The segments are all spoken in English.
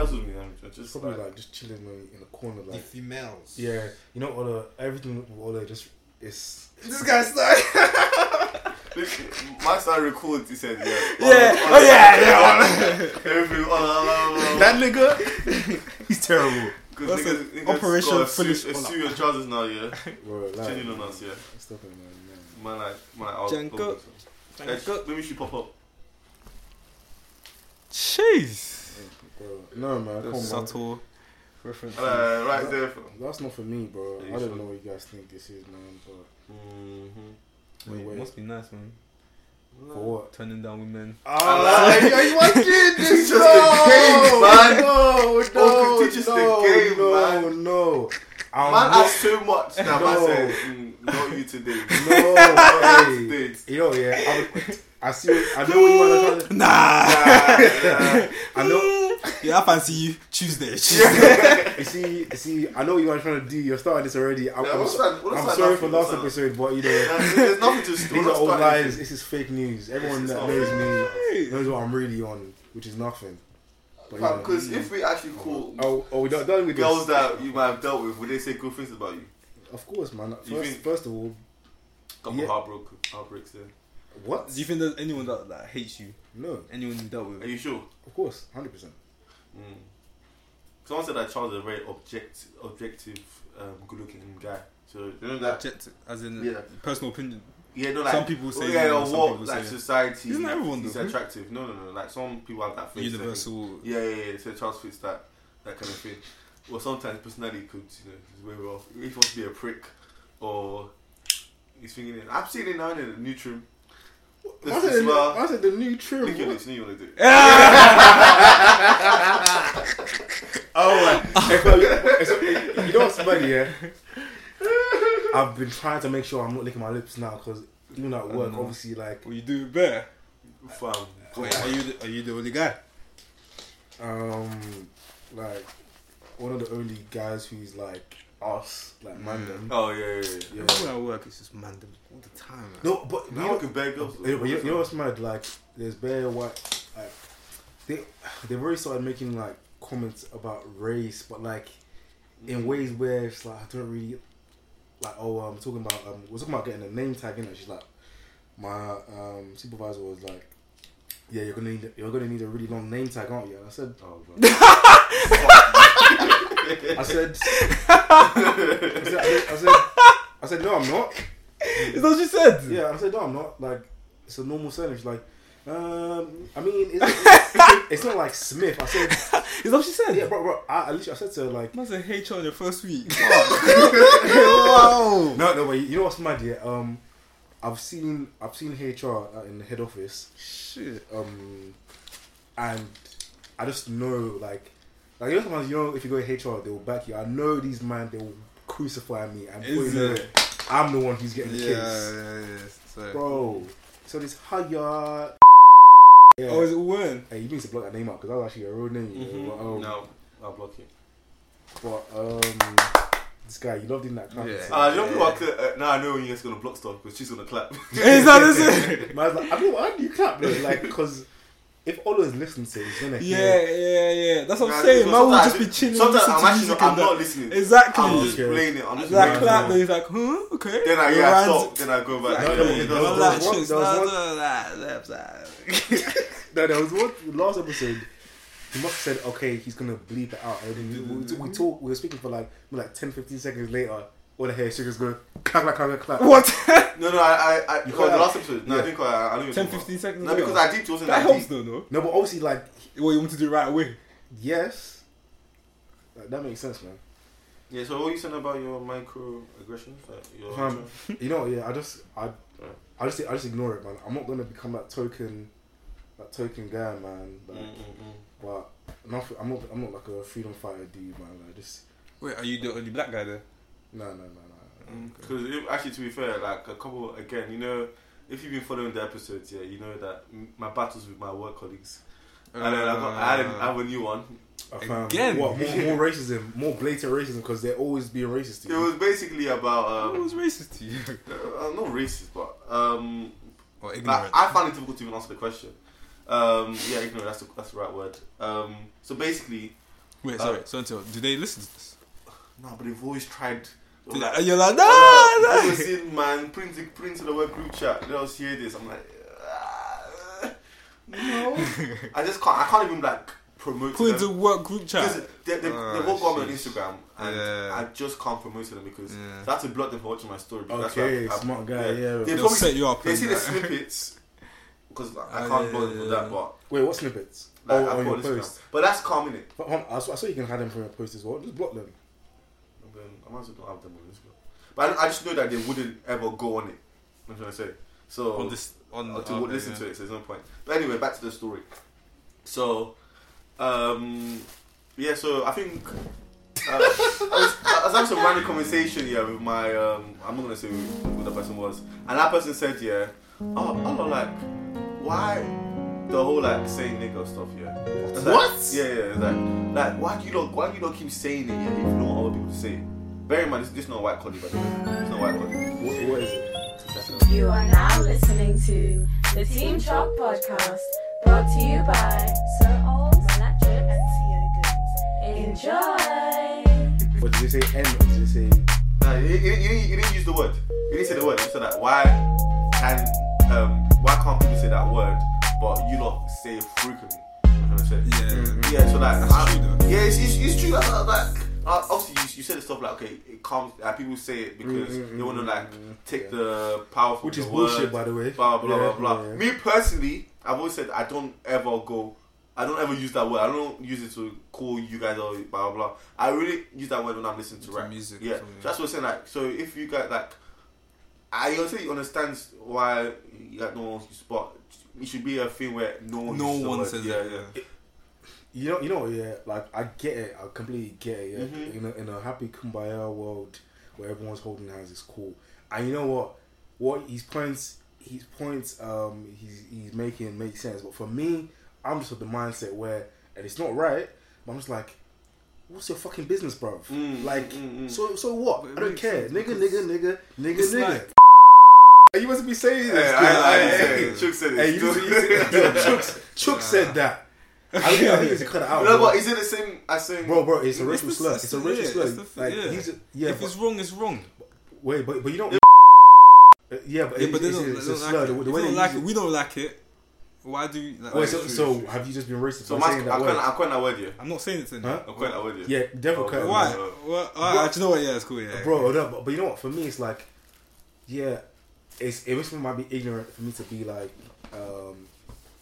frazzled me. I'm just Just probably like, like just chilling in in the corner, The like females. yeah, you know, all the everything with all the just it's this guy's like. My son records. He said, "Yeah, Yeah. Oh, Oh yeah. Yeah. Everything. Oh, oh, oh, oh. that nigga. He's terrible, Because What's niggas, niggas Operation got a Finish suit, a Honor. suit and trousers now, yeah. bro. Like, Chilling on us, yeah. Stop it, man. man. Man, like, man, like, I'll, Janko. I'll, Hey, Maybe pop up. Jeez. Bro, no man, come on. Subtle reference. Uh, right there. That's not for me, bro. I don't sure? know what you guys think this is, man. But Mm-hmm. no Wait, way. must be nice, man. for what? Turning down women. Ah, are you watching this? us the game, man. No, Uncle, no, teach us the no, game, no, man. no. I'm Man not- asked so much. Now, No. man said, mm, not you today. No, hey. today. Know, yeah. I, I see. What, I know what you want to. Nah. Yeah, I know. Yeah, I fancy you Tuesday. Tuesday. You see, you see. I know what you are trying to do. You're starting this already. I'm, Yeah, I'm, what's that- I'm that sorry for last What's episode, but you know, There's there's nothing to these we're are not old lies. anything. This is fake news. Everyone that knows me knows what I'm really on, which is nothing. But, you know. Because if we actually call Oh, oh, we don't done with girls this. that you might have dealt with, would they say good things about you? Of course, man. You First, think- first of all, Couple Yeah. heartbreak, heartbreaks there. what? Do you think there's anyone that, that hates you? No, Anyone you dealt with? Are you sure? of course, hundred percent. Mm. Someone said that Charles is a very object, objective, um, good-looking guy. So you know that. Objective, as in Yeah. personal opinion. Yeah, no, like Some people say yeah, no, or what people like say- society. Isn't everyone He's though? attractive. No, no, no. Like some people have that face. that- Universal. Yeah, yeah, yeah. So Charles fits that that kind of thing. Well, sometimes personality could, you know, way off. If he wants to be a prick, or he's thinking. I've seen it now in the neutral. I This said, is well. I said the new trim. Look at what? this. You want to do it. Oh, if I- if- you know what's funny? Yeah, I've been trying to make sure I'm not licking my lips now because even at work, obviously, like Well, you do it better. Fam. Wait, are you the, are you the only guy? um, like one of the only guys who's like us, like man them. Oh yeah, yeah, yeah. Yeah. When I work, it's just man them all the time. Man. No, but you Now know, I can bear girls. you know, you know what's mad? Like, there's bare white. Like, they they've already started making like comments about race, but like in ways where it's like I don't really like. Oh, I'm talking about um, we're talking about getting a name tag in it. She's like, my um supervisor was like, yeah, you're gonna need you're gonna need a really long name tag, aren't you? And I said, Oh, bro. I said, I said, I said, I said, no, I'm not. Is that what you said? Yeah, I said, no, I'm not. Like, it's a normal surname. She's like, um, I mean, it's, it's, it's not like Smith. I said, Is that what she said? yeah, bro, bro. I, I literally, I said to her, like, Must have HR on your first week. wow. No, no, but you know what's mad? Yeah, um, I've seen, I've seen HR uh, in the head office, Shit. um, and I just know, like, like you know, sometimes you know, if you go to HR, they will back you. I know these man, they will crucify me and put Is you know, it? I'm the one who's getting the Yeah, case, yeah, yeah. So. bro. So this hiya. Yeah. Oh, is it Warren? Hey, you need to block that name out because that was actually a real name. You know? but, um, No, I'll block it. but um, this guy, you loved him that clap. Yeah. Uh, you know, people are cl- uh, now I know when you're gonna block stuff because she's gonna clap. Is that is it? Man's like, I mean, why do you clap though? Like, because if Ola's listening to it, he's gonna Yeah, hear. yeah, yeah. That's what I'm saying. because Man will just be I- chilling. Sometimes I'm actually music not, I'm not listening. Exactly. I'm just playing it. I'm just That clap, it. then he's like, hmm, Okay. Then I Your yeah, I stop. Then I go back. No, Yeah, no, yeah, there yeah, was- yeah. one- Elections, there was nah, one- nah, nah, left side. No, there was one last episode. He must have said, okay, he's gonna bleep it out. And then we, we, we talk. We were speaking for like like 10, 15 seconds later. All the hair sugars go clap, clap, clap, clap. What? No, no, I, I, I You oh, the last episode. No, I Yeah. didn't quite. I, I don't 10, even 15 seconds No, because. I did wasn't That that helps deep. though, no? No, but obviously, like, what you want to do right away. yes, like, that makes sense, man. Yeah. So what are you saying about your microaggressions? Like your Um, you know, yeah, I just, I, I just, I just ignore it, man. I'm not gonna become that token, that token guy, man. Like, mm, mm. but not, I'm not, I'm not like a freedom fighter dude, man. Like, just, Wait, are you the only black guy there? No, no, no, no. Because actually, to be fair, like a couple again, you know, if you've been following the episodes, yeah, you know that my battles with my work colleagues, and then I, got, I, had a, I have a new one. Again? what more, more racism, more blatant racism because they're always being racist to It was basically about Who um, was racist to you? uh, not racist, but um, Or like. I found it difficult to even answer the question. Um, yeah, ignorant. That's the, that's the right word. Um, so basically, Wait, Uh, sorry. So until do they listen to this? No, but they've always tried. They're Like, like- you're like, no, uh, no. I've seen man print it, print to the work group chat. Let us hear this. I'm like, uh, no. I just can't. I can't even like promote. Put them. into work group Because chat. they, they, Oh, they've all got me on. Instagram, and Yeah. I just can't promote to them because Yeah. so I have to block them for watching my story. because that's why Okay, I- I- smart guy, yeah. They They'll probably set you up They and see the snippets because I Oh, can't yeah, block them yeah, for that. But Wait, what snippets? like, oh, I on put your post. But that's calming it. But, hold on, I saw, I saw you can hide them from your post as well. Just block them. Then I might as well not have them on Instagram. But I, I just know that they wouldn't ever go on it. I'm trying to say. So on this, on the, to listen yeah. to it, so there's no point. But anyway, back to the story. So, um, yeah, so I think uh, I, was, I was having some random conversation here with my, um, I'm not gonna say who, who the person was, and that person said, yeah, oh, oh, like, why the whole like saying nigga stuff, yeah? It's like- What? yeah, yeah, it's like, like, why do you not, why do you not keep saying it, yeah, if you don't want other people to say it? Bear in mind, this, this is not white collie, by the way. It's not white collie. What, what is it? You are now listening to the Team Chalk Podcast, brought to you by Sir Old Electric and Enjoy. What did you say? N or did you say? No, you didn't use the word. You didn't say the word. You said that. Why can um why can't people say that word, but you not say it frequently? I'm trying to say. Yeah. Yeah, so like, That's I- true though. yeah, it's, it's, it's true. Like, like uh, obviously, you, you said the stuff like, okay, it comes. Like, people say it because Mm, mm, they want to like take yeah. the power Which is bullshit, by the way. Blah blah Yeah, blah blah. yeah. Me personally, I've always said I don't ever go. I don't ever use that word. I don't use it to call you guys or blah blah blah. I really use that word when I'm listening to To rap music Yeah, so that's what I'm saying. Like, so if you guys like, I also understands why you like no one wants to spot. It should be a thing where no one. No one says yeah, it, yeah. yeah. You know, you know, yeah. Like I get it. I completely get it. Yeah. Mhm. In, a, in a happy kumbaya world where everyone's holding hands is cool. And you know what? What his points, his points, um, he's he's making make sense. But for me, I'm just of the mindset where, and it's not right. But I'm just like, what's your fucking business, bro? Mm, like, mm, mm. so so what? But I don't care. sense Nigga, nigga, nigga, nigga, it's nigga. like- you must be saying this. Hey, dude. I, I, yeah, hey, yeah. Chuck said it. Hey, you, you, you, yo, Chooks, Chooks said that. I think, I think it's cut it out. No, bro. but is it the same as saying? Bro, bro, it's a racial the- slur. it's It's a racial yeah, slur. the- like yeah. he's a, yeah, if but, it's wrong, it's wrong. wait, but but you don't. Yeah, but, Yeah, it- but they it's, don't, it's they a don't slur. like The, it. the way they they like use it. We don't like it. Why do you? Like, Wait, Wait, so, so have you just been racist So by I'm saying that calling word? I'm calling word here. I'm not saying it to Huh? I'm calling that word here. Yeah, devil Oh, cut. Why? Well, alright, do you know what? Yeah, it's cool. Yeah, bro? But, but you know what? For me, it's like, yeah, it's it me might be ignorant for me to be like, um,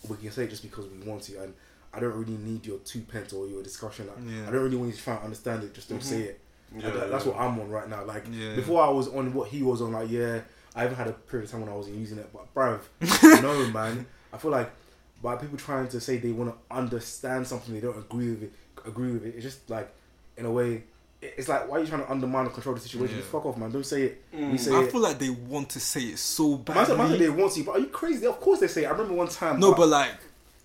we can say it just because we want to, and I don't really need your two pence or your discussion. Like, Yeah. I don't really want you to try and understand it. Just don't say it. Yeah, that- that's what I'm on right now. Like Yeah. before, I was on what he was on. Like yeah, I even had a period of time when I wasn't using it. But bruv, no man, I feel like by people trying to say they want to understand something, they don't agree with it. Agree with it. It's just like in a way, it's like why are you trying to undermine and control the situation? Yeah. Fuck off, man. Don't say it. Mm. We say I it. feel like they want to say it so Man said, man said badly. they want to, but are you crazy? Of course they say. It. I remember one time. No, I- but like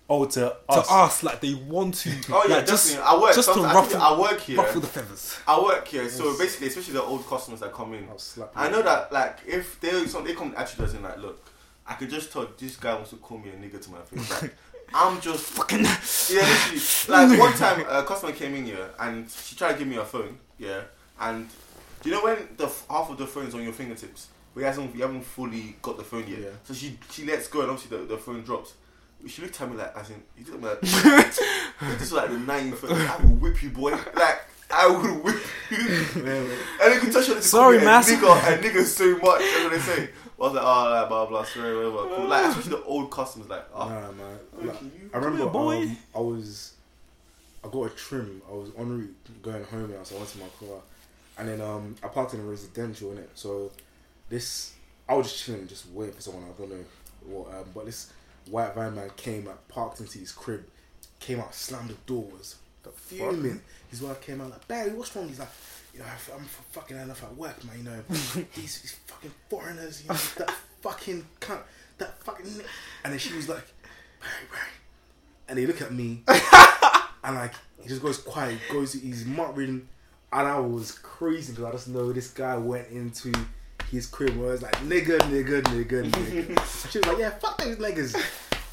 oh to to us. us, like they want to. Oh yeah, like, just definitely. I work. just to sometimes- ruffle, I work here. ruffle the feathers. I work here, so basically, especially the old customers that come in, I'll slap you. I know that like if they so they come to attitude as in like, look, I could just tell this guy wants to call me a nigga to my face. Like, I'm just Fucking yeah, literally. Like one time, a customer came in here and she tried to give me her phone. Yeah, and do you know when the half of the phone's on your fingertips, we hasn't we haven't fully got the phone yet. Yeah. So she she lets go and obviously the, the phone drops. She looked at me like, as in, you me like, this is like the phone. I will whip you, boy. Like I will whip you. Man, man. And you can touch on this. Sorry, mass. nigga, a nigga so much. That's what they say. I was like, oh, like, blah blah, sorry, whatever. Cool. Like especially the old customers, like, oh, Nah, man. Like, I remember boy. um, I was I got a trim. I was en route going home now, so I went to my car, and then um I parked in a residential in it. So this I was just chilling, just waiting for someone. I don't know what, um, but this white van man came, like, parked into his crib, came out, slammed the doors, the fuming. His wife came out like, Barry, what's wrong? He's like. You know, I'm fucking enough at work, man. You know, these, these fucking foreigners, you know, that fucking cunt, that fucking. And then she was like, Barry, Barry, and they look at me and like he just goes quiet goes he's muttering and I was crazy because I just know this guy went into his crib where it's like nigga nigga nigga nigga she was like yeah fuck those niggas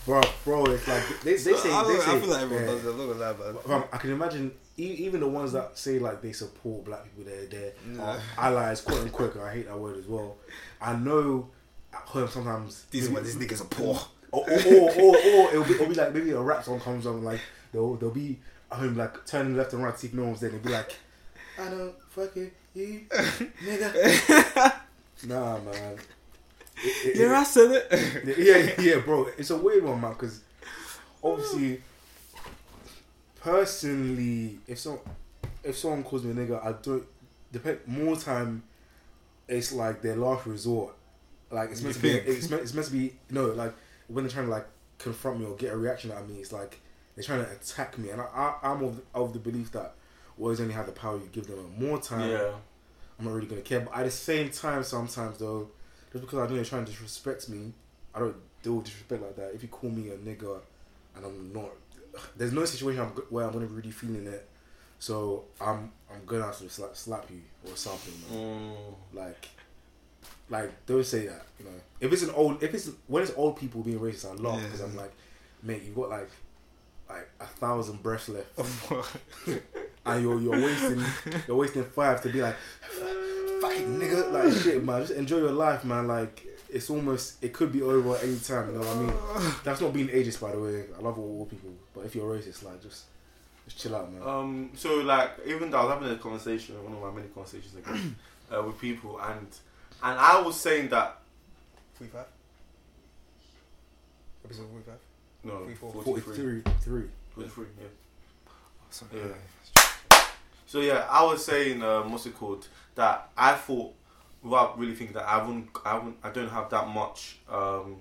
bro bro it's like they, they say I, they say I feel like everyone yeah. does that. Look at that, man. I can imagine even the ones that say like they support black people, they're they're allies, quote unquote. I hate that word as well. I know at home sometimes These are why these niggas are poor. or, or, or, or, or it'll, be, it'll be like maybe a rap song comes on like they'll they'll be at home like turning left and right to see if no one's there. They'll be like, I don't fucking you, nigga. nah, man. It- it- Yeah, I said it. yeah, yeah, bro. It's a weird one, man, because obviously, personally, if some if someone calls me a nigga, I don't depend more time. It's like their last resort. Like it's meant You to be. It's meant, it's meant to be. No, like when they're trying to like confront me or get a reaction out of me, it's like they're trying to attack me, and I, I, I'm of, of the belief that always only have the power you give them. And more time, Yeah. I'm not really gonna care. But at the same time, sometimes though, just because I know you're trying to disrespect me, I don't deal with disrespect like that. If you call me a nigga and I'm not, there's no situation I'm, where I'm gonna be really feeling it. So I'm I'm gonna have to slap, slap you or something. Man. Mm. Like, like don't say that. You know, if it's an old, if it's when it's old people being racist, I laugh because I'm like, mate, you got like like a thousand breaths left. And you're you're wasting you're wasting five to be like fucking nigga like shit man. Just enjoy your life man. Like it's almost it could be over at any time you know what I mean? That's not being ageist by the way. I love all, all people. But if you're racist like just just chill out man. Um, so like even though I was having a conversation, one of my many conversations again, uh, with people, and and I was saying that 45? Episode 45? No, 44. 43, 43 three 43, yeah. Sorry. Yeah. So yeah, I was saying, um, what's it called? That I thought, without really thinking that I wouldn't, I wouldn't, I don't have that much, um,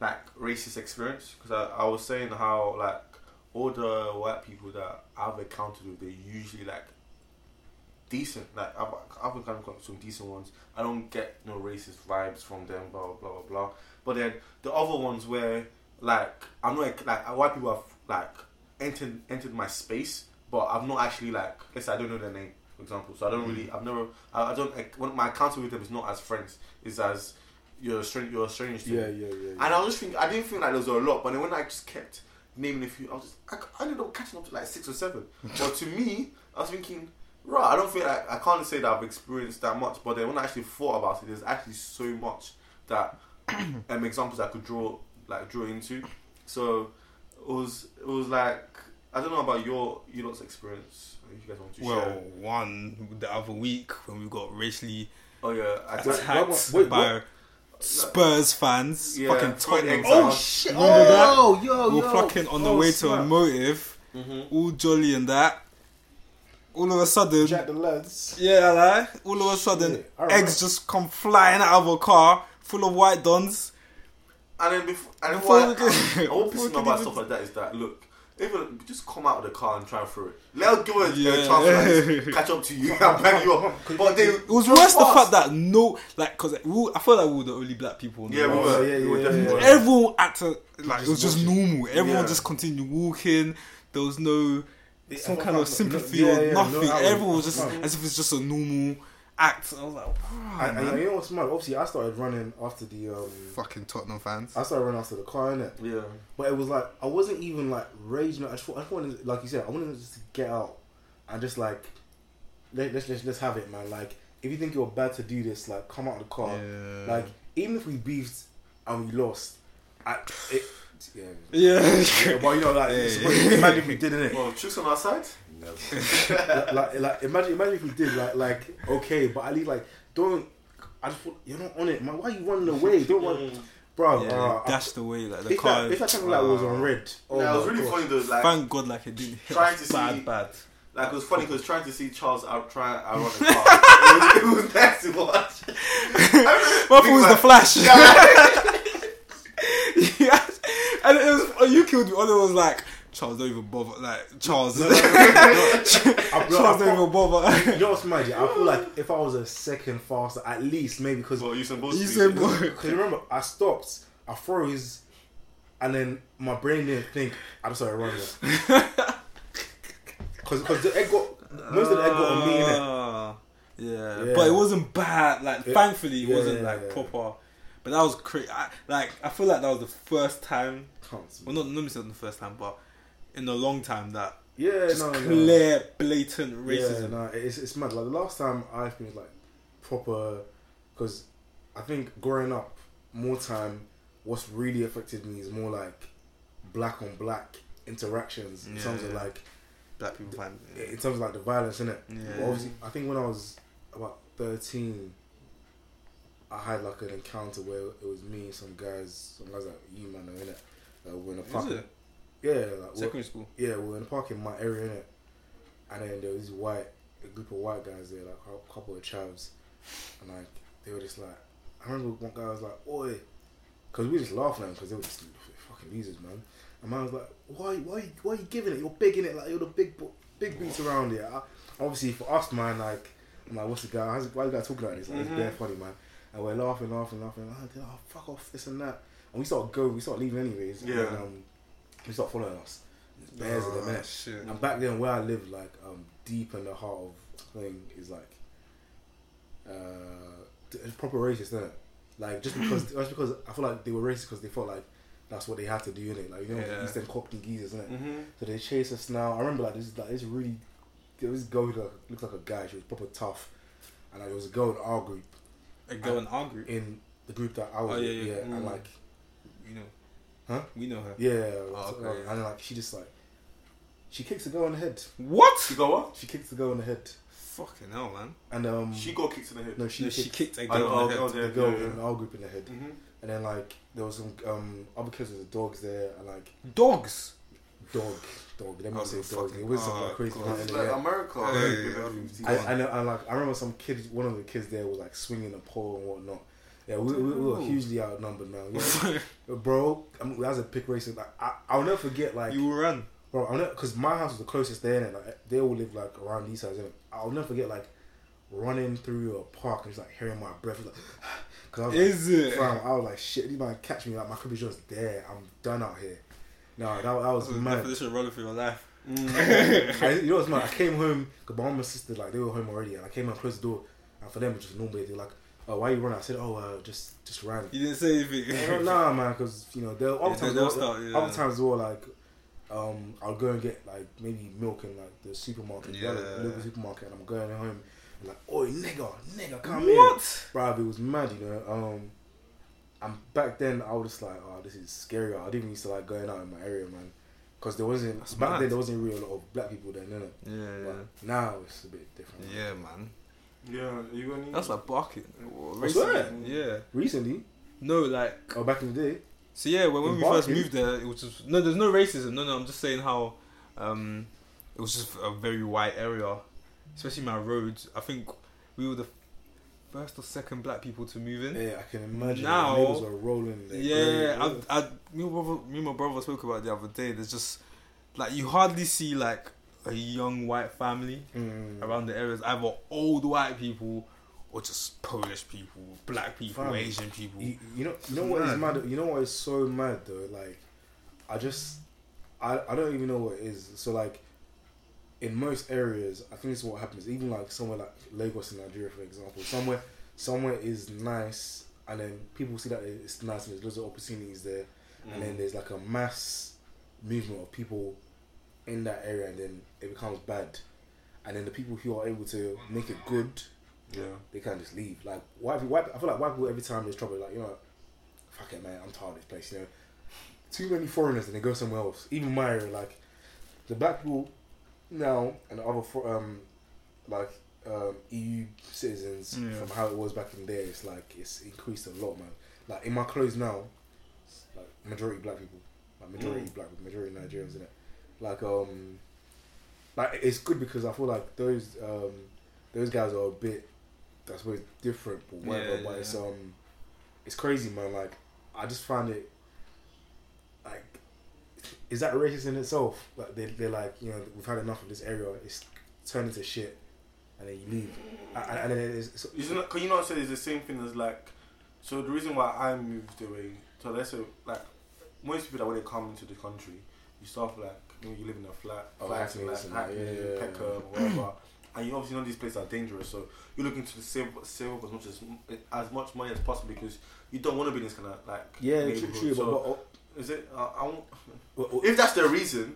like racist experience because I, I was saying how like all the white people that I've encountered with, they're usually like decent. Like I've, I've encountered some decent ones. I don't get no racist vibes from them. Blah blah blah blah. blah. But then the other ones where like I'm not like white people have like entered entered my space, but I've not actually like let's say I don't know their name, for example. So I don't really I've never I, I don't like, when my encounter with them is not as friends, is as you're a stranger you're a stranger to yeah me. yeah yeah, And I was just think I didn't think like there was a lot, but then when I just kept naming a few, I was just I, I ended up catching up to like six or seven. but to me, I was thinking, right, I don't feel like I can't say that I've experienced that much. But then when I actually thought about it, there's actually so much that um, examples I could draw like draw into. So it was it was like I don't know about your your lot's experience. If you guys want to Well, share. one the other week when we got racially Oh yeah, I, Wait, attacked wait, by what? Spurs fans, Yeah, fucking for Tottenham example. fans. shit Remember that? oh yo we yo were fucking on the Oh, way to snap. a motive, Mhm. all jolly and that. All of a sudden, Jack the lads yeah, like, all of a sudden, Shit, eggs just come flying out of a car full of white dons. And then before, and Before what, we can- I, I, what before we pisses me can about stuff like that is that look, even just come out of the car and try and throw it. Let us give us Yeah. a chance to like, catch up to you and bang you up. But they, It was so worse the fast. fact that no, like, cause we, I felt like we were the only black people. In the yeah, we world. were, yeah, we were yeah, definitely. yeah. Everyone acted like it was Just just normal. Everyone Yeah. just continued walking. There was no some kind of sympathy yeah, or yeah, nothing. outward- Everyone was just no. as if it's just a normal act. I was like, and, "Bruh, and you know what's mad obviously I started running after the um fucking Tottenham fans. I started running after the car innit Yeah. But it was like I wasn't even like raging. I just, I just wanted, like you said, I wanted just to get out and just like let, let's let's let's have it, man. Like if you think you're bad to do this, like come out of the car. Yeah. Like even if we beefed and we lost, I it, yeah. Yeah. Yeah, but you know, like Yeah. suppose- imagine if we didn't it. Well, tricks on our side. Like, like, like imagine imagine if we did like like okay, but at least like don't. I just thought you're not on it, man. Why are you running away? Don't run, bro. yeah, uh, I- dashed away like the if car. that if that traffic light was on red, oh yeah, it was really gosh. funny though. Like, Thank God, like it didn't hit Trying to bad, see- bad. like it was funny because trying to see Charles out try out run the car. it, was, it was nice to watch. What was the like- flash? yes. And it was oh, you killed me. Other was like Charles don't even bother. Like Charles, I- no, I Charles thought- don't even bother. You know what's magic? I feel like if I was a second faster, at least maybe because Well, you supposed You to. said, boy. because remember I stopped, I froze, and then my brain didn't think. I just started running. Because because the egg got most of the egg got on me. Ah, Yeah. Yeah. but it wasn't bad. Like, Yeah. thankfully, it Yeah, wasn't like yeah. proper. But that was crazy. Like, I feel like that was the first time. Can't. Well, not not necessarily the first time, but in a long time that Yeah, Just no, no. clear, blatant Yeah, racism. no, it's it's mad. Like the last time I think like proper, because I think growing up, more time, what's really affected me is more like black on black interactions in Yeah, terms of like Black people find. in terms of like the violence in it. Yeah. obviously, I think when I was about thirteen, I had like an encounter where it was me and some guys, some guys like you man, in it. Uh, we're in a park. Yeah, like Secondary school. yeah, we were in a park in my area, innit? And then there was this white, a group of white guys there, like a couple of chavs. And like, they were just like, I remember one guy was like, oi. Because we were just laughing at them because they were just fucking losers, man. And man was like, why, why, why are you giving it? You're big in it, like, you're the big, big beats around here. I, obviously, for us, man, like, I'm like, what's the guy? How's, why you guys talking like this? Like, Mhm. It's bare funny, man. And we're laughing, laughing, laughing. Oh, oh, fuck off, this and that. And we start going, we start leaving anyways. Yeah. And, um, they start following us. Bears in the Oh, minute. shit. And back then, where I lived, like um, deep in the heart of thing, is like uh, it's proper racist, isn't it? Like just because, just because I feel like they were racist because they felt like that's what they had to do, innit? Like you know, Yeah. the Eastern Cockney geezers, isn't it? Mm-hmm. So they chase us now. I remember like this, like this really, there was this girl who like, looked like a guy. She was proper tough, and like, there was a girl in our group, A girl in our group. in the group that I was, Oh, in, yeah, yeah. and Mm. like You know. Huh? We know her. yeah, Oh, so, okay. and then, like she just like she kicks the girl in the head. What? You go what? She kicks the girl in the head, Fucking hell, man. and um, She got kicked in the head. no, she No, kicked she kicked a I girl know, in the oh, head. yeah, the girl yeah, yeah. in our group in the head. Mm-hmm. And then like there was some um other kids with the dogs there and like Dogs. dog dog. Let me Oh, say dog. It was some oh, like crazy. God. It's like America. Hey, Very yeah. I, I know. I like. I remember some kids. One of the kids there was like swinging a pole and whatnot. Yeah, we, we, we were hugely outnumbered. Yeah. Bro, I mean, as a pick racer, like I, I'll never forget. Like, you will run. bro, I'll never because my house was the closest there, and like they all live like around these sides. And I'll never forget like running through a park and just like hearing my breath. Like, Cause I was like, Is it? Fam, I was like, shit, these man catch me, like, my crib is just there. I'm done out here. No, that, that was That's the mad. definition of running for your life. Mm. I, you know what's mad? I came home, because my mum and sister, like, they were home already, and I came home, closed the door, and for them, it was just normal. they're like, oh, why you running? I said, oh, uh, just, just ran. You didn't say anything. Nah, man, because, you know, there other Yeah, times, they'll they'll- start, yeah. other times, they were like, um, I'll go and get, like, maybe milk in, like, the supermarket, yeah. Yeah. local supermarket, and I'm going home, and like, oi, nigga, nigga, come here. What? Bruv, it was mad, you know. Um, and back then, I was just like, oh, this is scary. I didn't even used to like going out in my area, man. Because there wasn't, That's back mad. then, there wasn't really a lot of black people then, innit? Yeah, But now it's a bit different. yeah. Yeah, man. Yeah, you got any? That's like barking. Or I swear. Yeah. Recently, No, like. or back in the day, So yeah, when, when In we first moved there, it was just no. There's no racism. No, no. I'm just saying how um, it was just a very white area, especially my roads. I think we were the first or second black people to move in. yeah, I can imagine. Now- the niggas were rolling. their Yeah. I, I, me and my brother, me and my brother spoke about it the other day. There's just like you hardly see like a young white family Mm. around the areas. Either old white people or just Polish people, black people, Fam, Asian people. You, you know, you know what is Mad. You know what is so mad though? Like, I just, I, I don't even know what it is. So like, in most areas, I think this is what happens. Even like somewhere like Lagos in Nigeria, for example, somewhere, somewhere is nice, and then people see that it's nice and there's loads of opportunities there, and then there's like a mass movement of people in that area, and then it becomes bad, and then the people who are able to make it good yeah. they can't just leave. Like white people, white, I feel like white people every time there's trouble, like you know, fuck it, man, I'm tired of this place. You know, too many foreigners and they go somewhere else. Even my area, like the black people now and the other for, um like um EU citizens Yeah. from how it was back in there, it's like it's increased a lot, man. Like in my clothes now, like majority black people, like majority Mm. black, majority Nigerians in it. Like um, like it's good because I feel like those um those guys are a bit I suppose different but whatever. Yeah, but yeah. it's um it's crazy man. Like I just find it like is that racist in itself? Like they they're like, you know, we've had enough of this area, it's turned into shit and then you leave. And, and then it's, it's Isn't can you not say it's the same thing as like, so the reason why I moved away, so let's say like, most people that when they come into the country, you start like, you know, you live in a flat, Oh, flats in like and that, Hackney, yeah, yeah, yeah. Peckham, whatever. And you obviously know these places are dangerous, so you're looking to save save up as much as as much money as possible because you don't want to be in this kind of like yeah, true, neighborhood. true, So but, but, is it? Uh, I won't, but, but if that's the reason,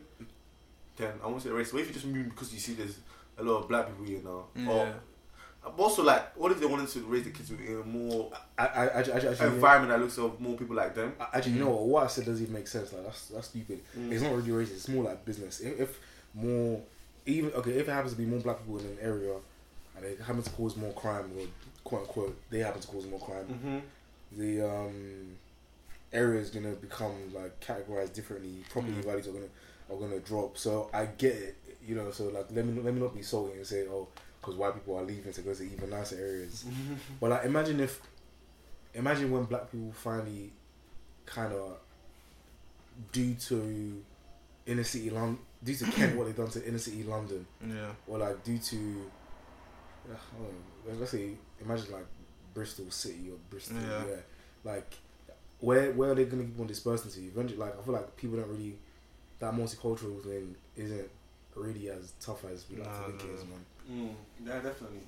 then I won't say racist. What if you just move because you see there's a lot of black people here now? Yeah. Or but also like, what if they wanted to raise the kids in a more I, I, actually, actually, environment that looks of more people like them? Actually, you know what? What I said doesn't even make sense. Like that's that's stupid. Mm. It's not really racist. It's more like business. If, if more, even okay, if it happens to be more black people in an area, and they happen to cause more crime, or quote unquote, they happen to cause more crime, Mm-hmm. the um, area is gonna become like categorized differently. Property Mm. values are gonna are gonna drop. So I get it. You know, so like let me let me not be salty and say oh because white people are leaving to go to even nicer areas. But like, imagine if, imagine when black people finally, kind of, due to inner city London, due to Kent, what they've done to inner city London, Yeah. or like due to, I don't know, let's say, imagine like Bristol City or Bristol, Yeah. yeah, like, where where are they gonna keep on dispersing to? Eventually, like, I feel like people don't really, that multicultural thing isn't really as tough as we like Nah, to think nah, it is, man. Mm, yeah, definitely.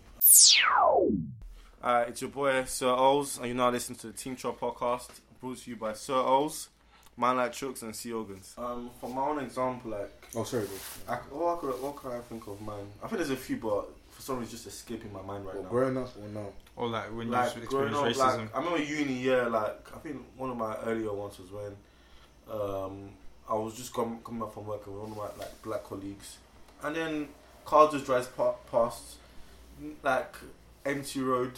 Uh, it's your boy Sir Ols, and you're now listening to the Team Chop podcast, brought to you by Sir Ols, Man Like Chooks, and Sea Organs. Um, for my own example, like, Oh, sorry, bro. I, what, could, what could I think of, man? I think there's a few, but for some reason, it's just escaping my mind right Well, now. growing up or no? Or like when like you growing experience up, racism. like I remember uni year. Like I think one of my earlier ones was when um, I was just com- coming back from work with one of my like black colleagues, and then car just drives past, like empty road.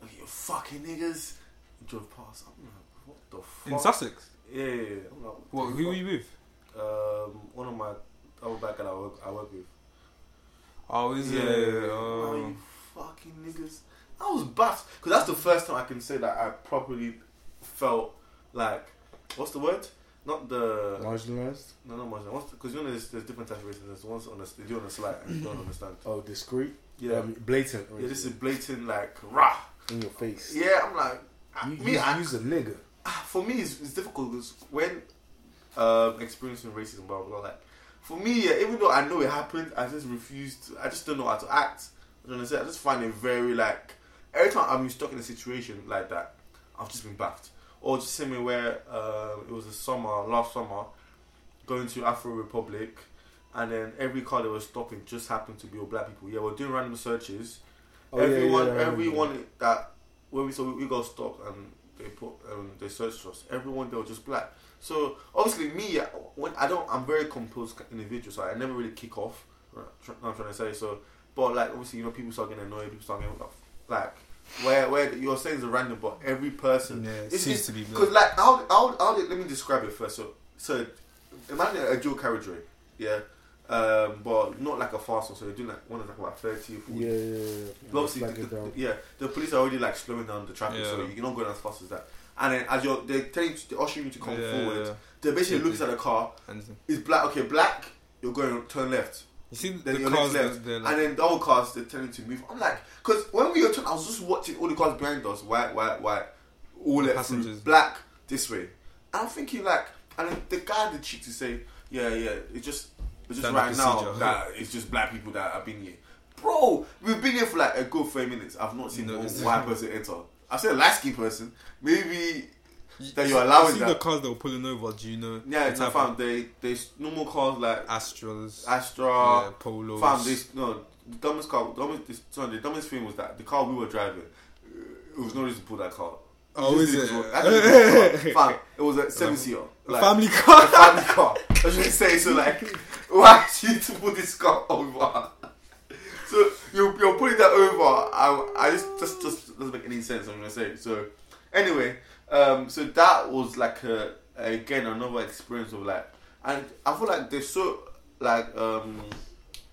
Like, you fucking niggas drove past. I'm like, what the fuck? in Sussex. yeah, yeah, yeah. I'm like, What? the Who were you with? Um, one of my other black guy I work I work with. Oh, is yeah, it? Oh, Oh. you fucking niggas. I was baffed because that's the first time I can say that I properly felt like what's the word? Not the Marginalized? no no much because you know there's, there's different types of racism. There's ones on the they do on and you don't understand. Oh, discreet? Yeah, Um, blatant. yeah. This is blatant like rah. in your face. Yeah, I'm like I- You, me. you, I, you's a nigga. for me it's, it's difficult because when um, experiencing racism, blah, blah blah. Like for me, yeah, even though I know it happened, I just refuse. To, I just don't know how to act. You know what I'm saying? I just find it very like every time I'm stuck in a situation like that, I've just been baffed. Or just way where uh, it was the summer, last summer, going to Afro Republic, and then every car that was stopping just happened to be all black people. Yeah, we're doing random searches. Oh, everyone, yeah, I remember. everyone that when we so we got stopped and they put um, they searched us. Everyone they were just black. So obviously me, I- when I don't, I'm very composed individual, so I never really kick off. Right, I'm trying to say so, but like obviously you know people start getting annoyed, people start getting like where where you're saying is random, but every person Yeah, it seems it's- to be because black. like how how how did, let me describe it first. So so imagine a dual carriageway, yeah, um, but not like a fast one. So they're doing like one is like about 30 or 40. Yeah, yeah, yeah. But obviously, Flag the, the- yeah, the police are already like slowing down the traffic, so you're not going as fast as that. And then as you're, they're telling you, they're ushering you to come Yeah, forward. yeah. They basically Yeah, looks at the car. And It's black. Okay, black. You're going turn left. You see Then the your cars, next left. they're like, and then the other cars, they're telling to move. I'm like, because when we were turning, I was just watching all the cars behind us, white, white, white, all let through, Passengers. black this way. And I'm thinking like, and then the guy had the cheek to say, yeah, yeah, it's just, it's just Standard right now procedure. that it's just black people that have been here. Bro, we've been here for like a good 30 minutes. I've not seen No, it's- white person enter. I've seen a light skinned person. Maybe that you you're allowing that. the cars they were pulling over. Do you know? yeah, the it's not type of fam. They they normal cars like Astras, Astra, yeah, Polos. Fam, this no the dumbest car. Dumbest, this, sorry, the dumbest thing was that the car we were driving. It was no reason to pull that car. Oh, is it? did I just did the car. Fam, it was a seven seater. A Like, family a car. family car. I was just saying, so like, why do you need to pull this car over? So you're, you're putting that over. I, I just just just doesn't make any sense. I'm gonna say. So anyway, um, so that was like a, again another experience of like, and I feel like they're so like um,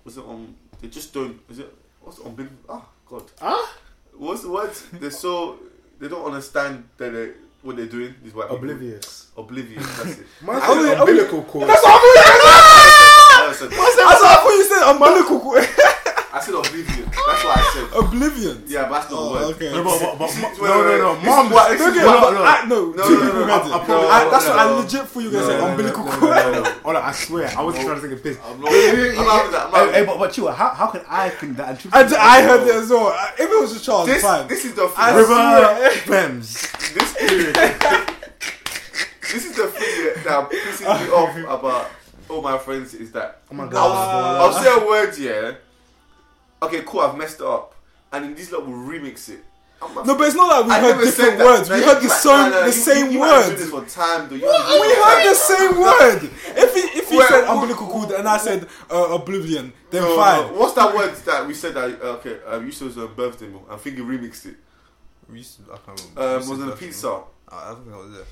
was it on? They just don't. Is it what's on? Oh God. Ah? What's word? They're so they don't understand that they what they're doing. These white people. Oblivious. Oblivious. That's it. Man, I said wait, obli- umbilical cord. That's what said, That's what I thought you said. Umbilical. I said oblivion. That's what I said. Oblivion. Yeah, but that's not oh, the word. Oh, okay. No, but, but, but, This no, wait, no, no. Mom. What- this Okay, is but what- I, no, No, two no, people no, read I- it. I I- that's no, what I legit thought you were No, gonna no, no, Umbilical no, cord. no, no, no. Hold on, I swear, I wasn't trying to take a piss. I'm not. I'm not having that. I'm not Hey, hey, but, but Chua, how, how can I think that? And I, I heard it as well. If it was just Charles, this, fine. this is the I thing. swear. Fems. This period. this is the thing that pisses me off about all my friends is that Oh my I'll, god. I'll say a word, yeah. Okay, cool. I've messed it up, and then this lot will remix it. Like, No, but it's not like we I heard never different that. words. No, we heard the you- same, no, no, the you- same you, might have been word. this for time, though. You We haven't been doing heard the same word. If he if he Well, said well, umbilical cord and I said uh, oblivion, then No, fine. no, What's that word that we said that? Okay, um, you said it was a birthday meal. I think you remixed it. We used to, I can't remember. Um, was said it a pizza? I I think I was there.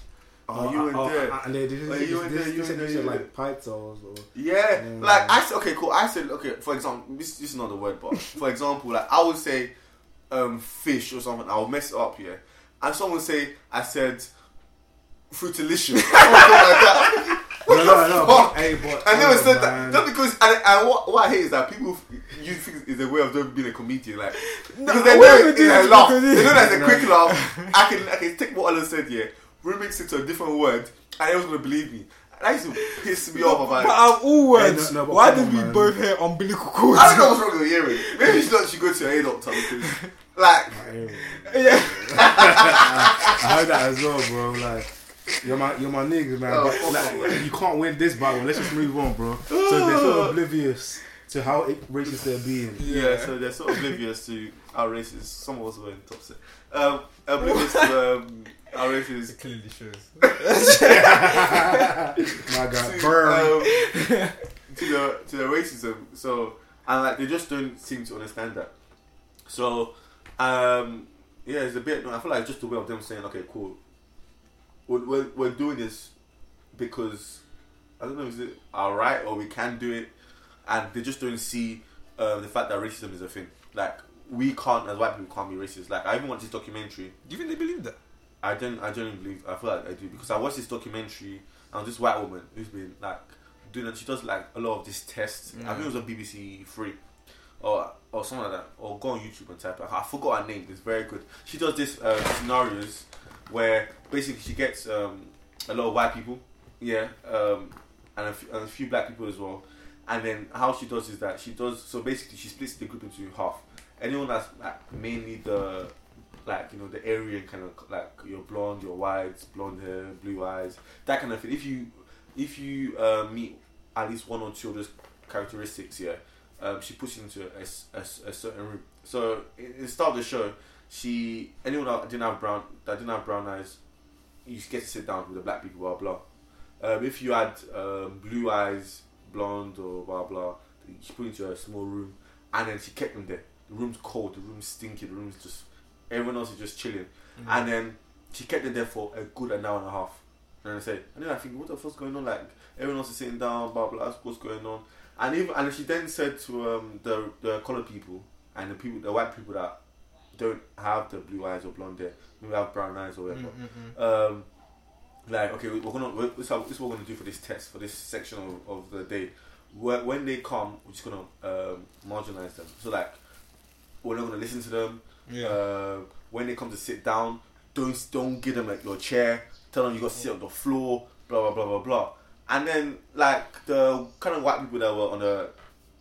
Oh, you there. And they, they, Oh, they, you were they, there, you said there, you like pipes or, or Yeah, like I said, okay, cool. I said, okay, for example, this, this is not the word, but for example, like I would say, um, fish or something. I'll mess it up, yeah. And someone would say, I said, fruitalicious, or something like that. no, no, no. But, hey, but I never oh, said man. that. Just because, and, and what, what I hate is that people you think it's a way of them being a comedian, like because they I know it's a laugh. They know that's a quick laugh. I can, I can take what Alan said, yeah, remix it to a different word, and everyone's gonna believe me. And that used to piss me off about But it. out of all words, no, no, why did on, we man. both hear umbilical cord? I don't know what's wrong with the hearing. Maybe she thought she go to a doctor because, like, yeah. I heard that as well, bro. Like, you're my, you're my niggas, man. Oh, but like, you can't win this battle. Let's just move on, bro. So they're so oblivious to how it- racist they're being. yeah. So they're so oblivious to our races. Some of us were in top set. Um, oblivious to um, our races. It clearly shows. My God, to, burn. um, to the to the racism. So and like they just don't seem to understand that. So um, yeah, it's a bit. I feel like it's just a way of them saying, okay, cool. We're, we're, we're doing this because I don't know, is it alright or we can do it, and they just don't see uh, the fact that racism is a thing. Like we can't, as white people, can't be racist. Like I even watched this documentary. Do you think they believe that? I don't. I don't believe. I feel like I do because I watched this documentary and this white woman who's been like doing. She does like a lot of these tests. I think it was on BBC Three, or or something like that. Or go on YouTube and type. it. I forgot her name. It's very good. She does this uh, scenarios where basically she gets um, a lot of white people, yeah, um, and, a few, and a few black people as well. And then how she does is that she does so basically she splits the group into half. Anyone that's like mainly the like you know the Aryan kind of like you're blonde, you're white, blonde hair, blue eyes, that kind of thing. If you if you uh, meet at least one or two of those characteristics, yeah, um, she puts you into a certain room. So in in the start of the show, she anyone that didn't have brown that didn't have brown eyes, you get to sit down with the black people, blah blah. Um, if you had um, blue eyes, blonde or blah blah, she put you into a small room, and then she kept them there. The room's cold, the room's stinky, the room's just everyone else is just chilling. And then she kept it there for a good an hour and a half. You know what I'm saying? And then I think, what the fuck's going on? Like everyone else is sitting down, blah blah. That's what's going on. And even and she then said to um, the the colored people and the people, the white people that don't have the blue eyes or blonde hair, maybe have brown eyes or whatever. Um, like okay, we're gonna we're, this, is how- this is what we're gonna do for this test for this section of, of the day. When they come, we're just gonna um, marginalize them. So like, we're not gonna listen to them. Yeah. Uh, when they come to sit down, don't don't give them like your chair. Tell them you got to sit on the floor. Blah blah blah blah blah. And then like the kind of white people that were on a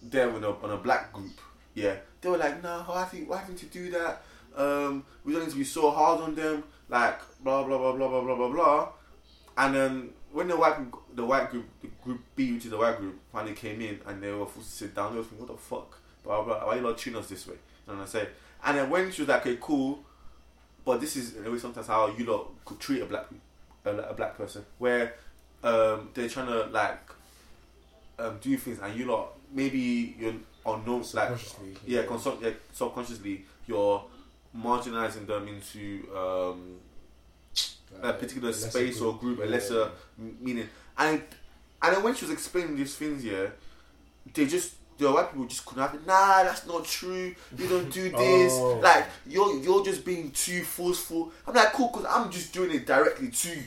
there with a, on a black group, yeah, they were like, no, why think why having to do that? Um, we don't need to be so hard on them. Like blah blah blah blah blah blah blah blah. And then when the white the white group, the group B, which is the white group, finally came in and they were forced to sit down, they were thinking, what the fuck? Blah, blah. Why you not treating us this way? What I'm saying? And then when she was like, okay, cool, but this is in a way sometimes how you lot could treat a black a, a black person, where um, they're trying to like um, do things and you lot maybe you're unknown, like yeah, yeah, subconsciously you're marginalizing them into um, a particular lesser space or group, a Yeah. lesser m- meaning. And and then when she was explaining these things, yeah, they just the white people just couldn't have it. Nah, that's not true. You don't do this. Oh. Like you're you're just being too forceful. I'm like cool because I'm just doing it directly to you.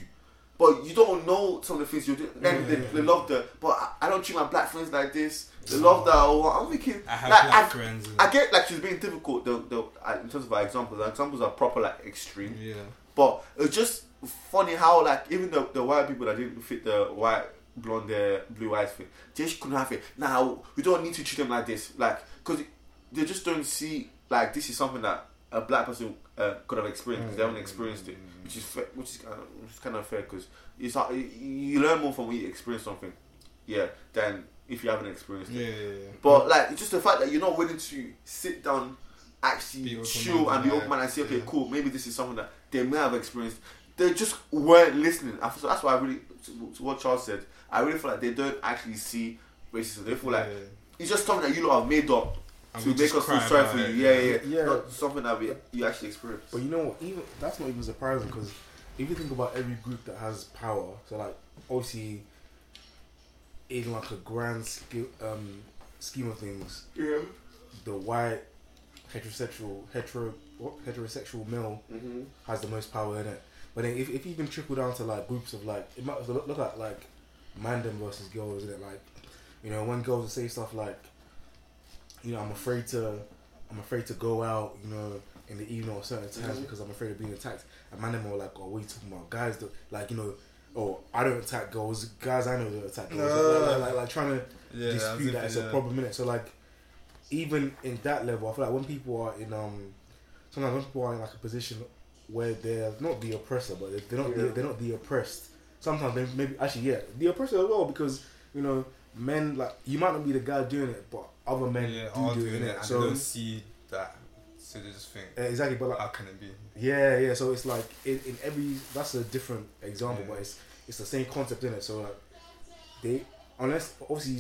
But you don't know some of the things you're doing. Then they, they love the, but I, I don't treat my black friends like this. They love that. Or I'm thinking, I have like, black I- friends. I get like she's being difficult. The, the, uh, in terms of our examples, our examples are proper like extreme. yeah. But it's just funny how like even the, the white people that didn't fit the white blonde hair, blue eyes thing, they just couldn't have it. Now we don't need to treat them like this, like because they just don't see like this is something that a black person uh, could have experienced because they haven't experienced it, which is fair, which is uh, which is kind of fair because it's not, you- learn more from when you experience something. yeah, than if you haven't experienced it. Yeah, yeah. But like, it's just the fact that you're not willing to sit down, actually open-minded, chill and be open minded and say, okay, cool, maybe this is something that they may have experienced. They just weren't listening. So that's why I really, to what Charles said, I really feel like they don't actually see racism. They feel like Yeah. it's just something that you lot have made up And to make us feel sorry about for you. Yeah, yeah, yeah. Yeah. Not something that we, you actually experience. But you know what? Even that's not even surprising because if you think about every group that has power, so like obviously in like a grand ske- um, scheme of things, Yeah. the white heterosexual hetero what, heterosexual male Mm-hmm. has the most power in it. But then if, if you even trickle down to like groups of like it might look, look at like mandem versus girls, isn't it? Like you know when girls say stuff like, you know, I'm afraid to, I'm afraid to go out, you know, in the evening or certain times Mhm. because I'm afraid of being attacked. And mandem are like, oh, what are you talking about? Guys, do, like you know, oh, I don't attack girls. Guys, I know don't attack girls. Like, like, like, like trying to Yeah, dispute that it's yeah. a problem in it. So like, even in that level, I feel like when people are in um, sometimes when people are in like a position where they're not the oppressor, but they're- they're not Yeah. the, they're not the oppressed. Sometimes they maybe actually yeah, the oppressor as well because you know men like you might not be the guy doing it, but other men yeah, do doing it. it, and So they don't see that, so they just think, uh, exactly, but like how can it be? yeah, yeah. So it's like in, in every that's a different example, Yeah. but it's it's the same concept in it. So like they unless obviously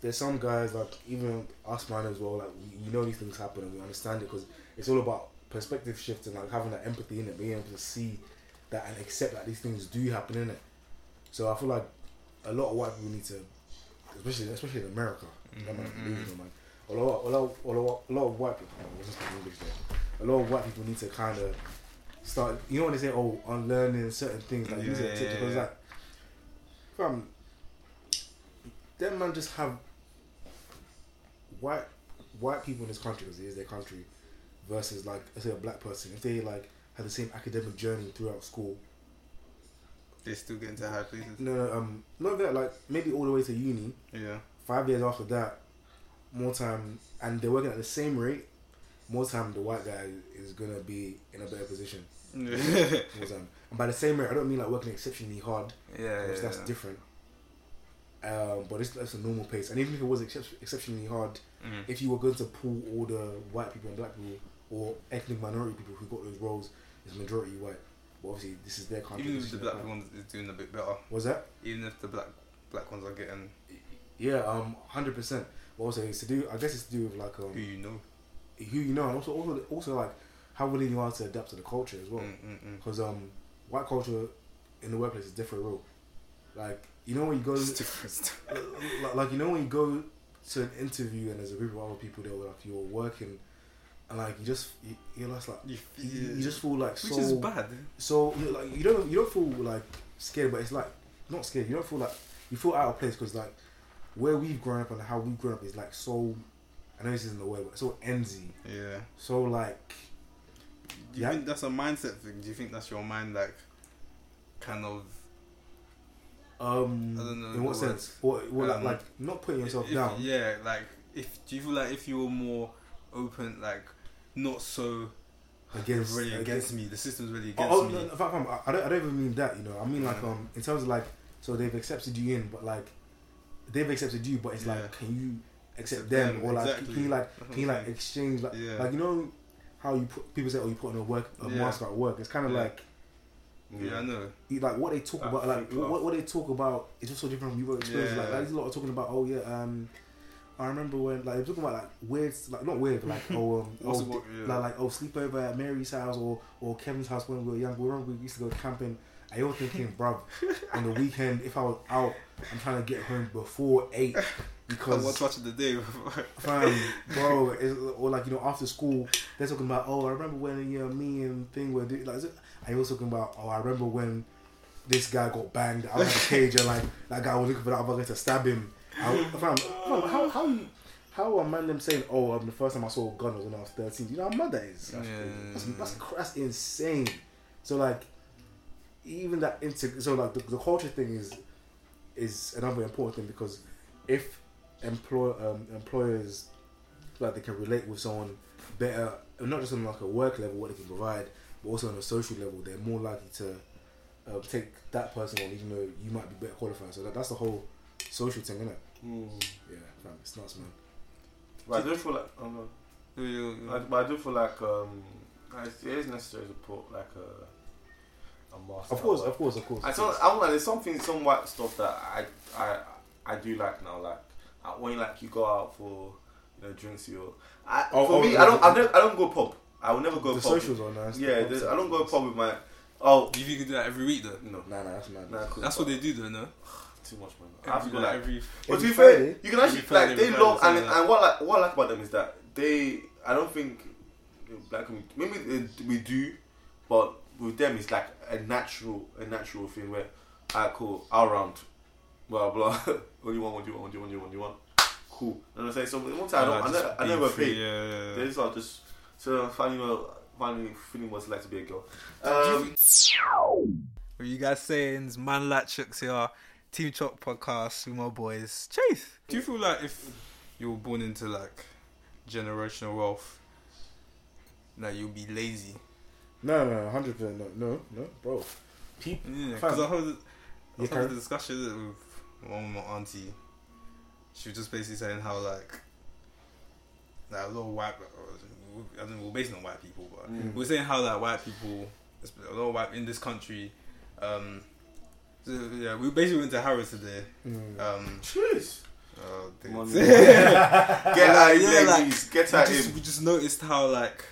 there's some guys like even us man as well. Like we, we know these things happen and we understand it because it's all about perspective shift and like having that empathy in it, being able to see that and accept that these things do happen in it. So I feel like a lot of white people need to, especially especially in America. that might be Mhm. delusional. A lot, a lot, a lot, a lot of white people. I wasn't speaking English there. A lot of white people need to kind of start. You know when they say, "Oh, unlearning certain things," like these are Yeah, tips yeah, because yeah. like, fam, them man just have white white people in this country because it is their country versus like let's say a black person if they like had the same academic journey throughout school. They still get into high places. No, no, um, not that like maybe all the way to uni. Yeah. five years after that, more time, and they're working at the same rate. More time, the white guy is gonna be in a better position. yeah, More time, and by the same rate, I don't mean like working exceptionally hard. yeah, because that's yeah. different. Um, but it's that's a normal pace, and even if it was excep- exceptionally hard, Mm. if you were going to pull all the white people and black people or ethnic minority people who got those roles, it's majority white. But obviously, this is their country. Even if the black country. one is doing a bit better, was that? even if the black black ones are getting Yeah, um, hundred percent. But also, it's to do. I guess it's to do with like um, who you know. who you know, and also also also like how willing you are to adapt to the culture as well. Mm, mm, mm. Because um, white culture in the workplace is different, real. Like you know when you go, like, like you know when you go to an interview and there's a group of other people there, like you're working, like you just you, you're just like You, you, you just feel like which so is bad. so like you don't you don't feel like scared, but it's like not scared. You don't feel like you feel out of place because like where we've grown up and how we've grown up is like so. I know this isn't the word, but so enzy. Yeah. So like Do you Yeah. think that's a mindset thing? Do you think that's your mind like kind of um I don't know in what sense? Well, like, Um, like not putting yourself if- down. Yeah, like if do you feel like if you were more open, like not so Against, really against against me, the system's really against Oh, oh me. no, no, fam, I, don't, I don't even mean that. You know, I mean like Yeah. um in terms of like so they've accepted you in, but like they've accepted you, but it's Yeah. like can you accept them, or like exactly. can you like can you like exchange like Yeah. like you know how you put people say oh you put on a work a mask at work. It's kind of like yeah, I know. like what they talk I about like what, what they talk about is just so different from your experience. Like there's a lot of talking about oh yeah um. I remember when like they're talking about like weird like not weird but like oh um What's oh, wo- yeah. like, like oh sleepover at Mary's house or, or Kevin's house when we were young. We remember we used to go camping. I was thinking, bruv, on the weekend if I was out, I'm trying to get home before eight Cause because what's watching the day? fam, bro, or like you know after school they're talking about oh I remember when you know me and thing were doing like is it- I was talking about oh I remember when this guy got banged out of the cage and like that guy was looking for that other guy to stab him. I, fam, fam, how how you how are man them saying oh um, the first time I saw a gun was when I was 13? You know how mad that is? That's, Yeah. that's, that's, that's insane. So like even that inter- so like the, the culture thing is is another important thing because if employ um, employers like they can relate with someone better, not just on like a work level what they can provide, but also on a social level, they're more likely to uh, take that person on, even though you might be better qualified. So that, that's the whole social thing, innit? Mm. Yeah, fam, it's nuts, man. But I do feel like, I don't know. You- you- you- I, but I do feel like um, it's- necessary to put like a a mask. Of course, of course, of course. I don't. I don't know. There's something, some white stuff that I I I do like now. Like uh, when like you go out for you know drinks, you. I, Oh, for oh, me, yeah. I don't. I don't. I don't go pub. I will never go the pub. socials are nice. Yeah, there's- I don't go pub with my. Oh Do you think you can do that every week though? no, Nah, nah, that's mad. nah, cool. That's what they do though, no? Too much, man. I have to go like, like. every. But to be fair, Friday? you can actually Every Friday, like they every love Friday, and, something and what like what I like about them is that they. I don't think black community maybe they- we do, but with them it's like a natural a natural thing where I cool I'll round, blah blah. what do you want? What do you want? What do you want? What do you want? What you want? Cool. You know what I'm saying? So one time I don't. I, just never, I being never free, paid. Yeah, yeah, yeah. They just are just so finally finally feeling what it's like to be a girl. Do you Um, What you guys saying? It's Man Latchooks here, Team Chop podcast with my boys. Chase, do you feel like if you were born into like generational wealth, that you'll be lazy? No, no, hundred percent, no, no, no, bro. People, Yeah, because I heard, I You was carry- a discussion with one of my auntie. She was just basically saying how like, like a lot of white, I don't know, we're based on white people, but Mm. we're saying how like white people, a lot of white in this country, um, so, yeah, we basically went to Harrods today. mm, Um, cheers. oh, we, Get out, Yeah, yeah, like. Get out just, him. we just noticed how like,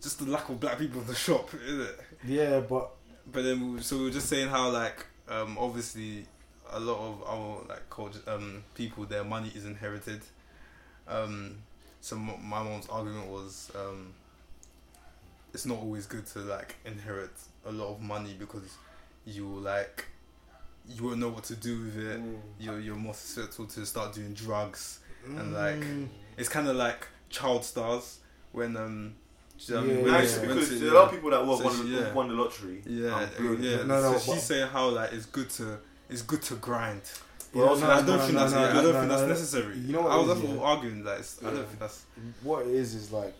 just the lack of black people in the shop, is it? yeah, but But then, we, so we were just saying how like, um, obviously, a lot of our like culture, um, people, their money is inherited. Um, so m- my mom's argument was, um, it's not always good to like inherit a lot of money because you like, you won't know what to do with it. Mm. You're you're more susceptible to start doing drugs. And, like, mm, It's kind of like child stars when um. you know what I mean? Yeah, Nice, yeah. because when there they- are a lot of people that won, So won, she- the, yeah. won the lottery. Yeah, and yeah. No, no, so she's saying how like it's good to it's good to grind. Yeah, But no, I no, don't no, think no, that's no, I don't no, think no, that's no. necessary. You know what I was it is, what yeah. arguing. That it's, I don't think that's what it is is like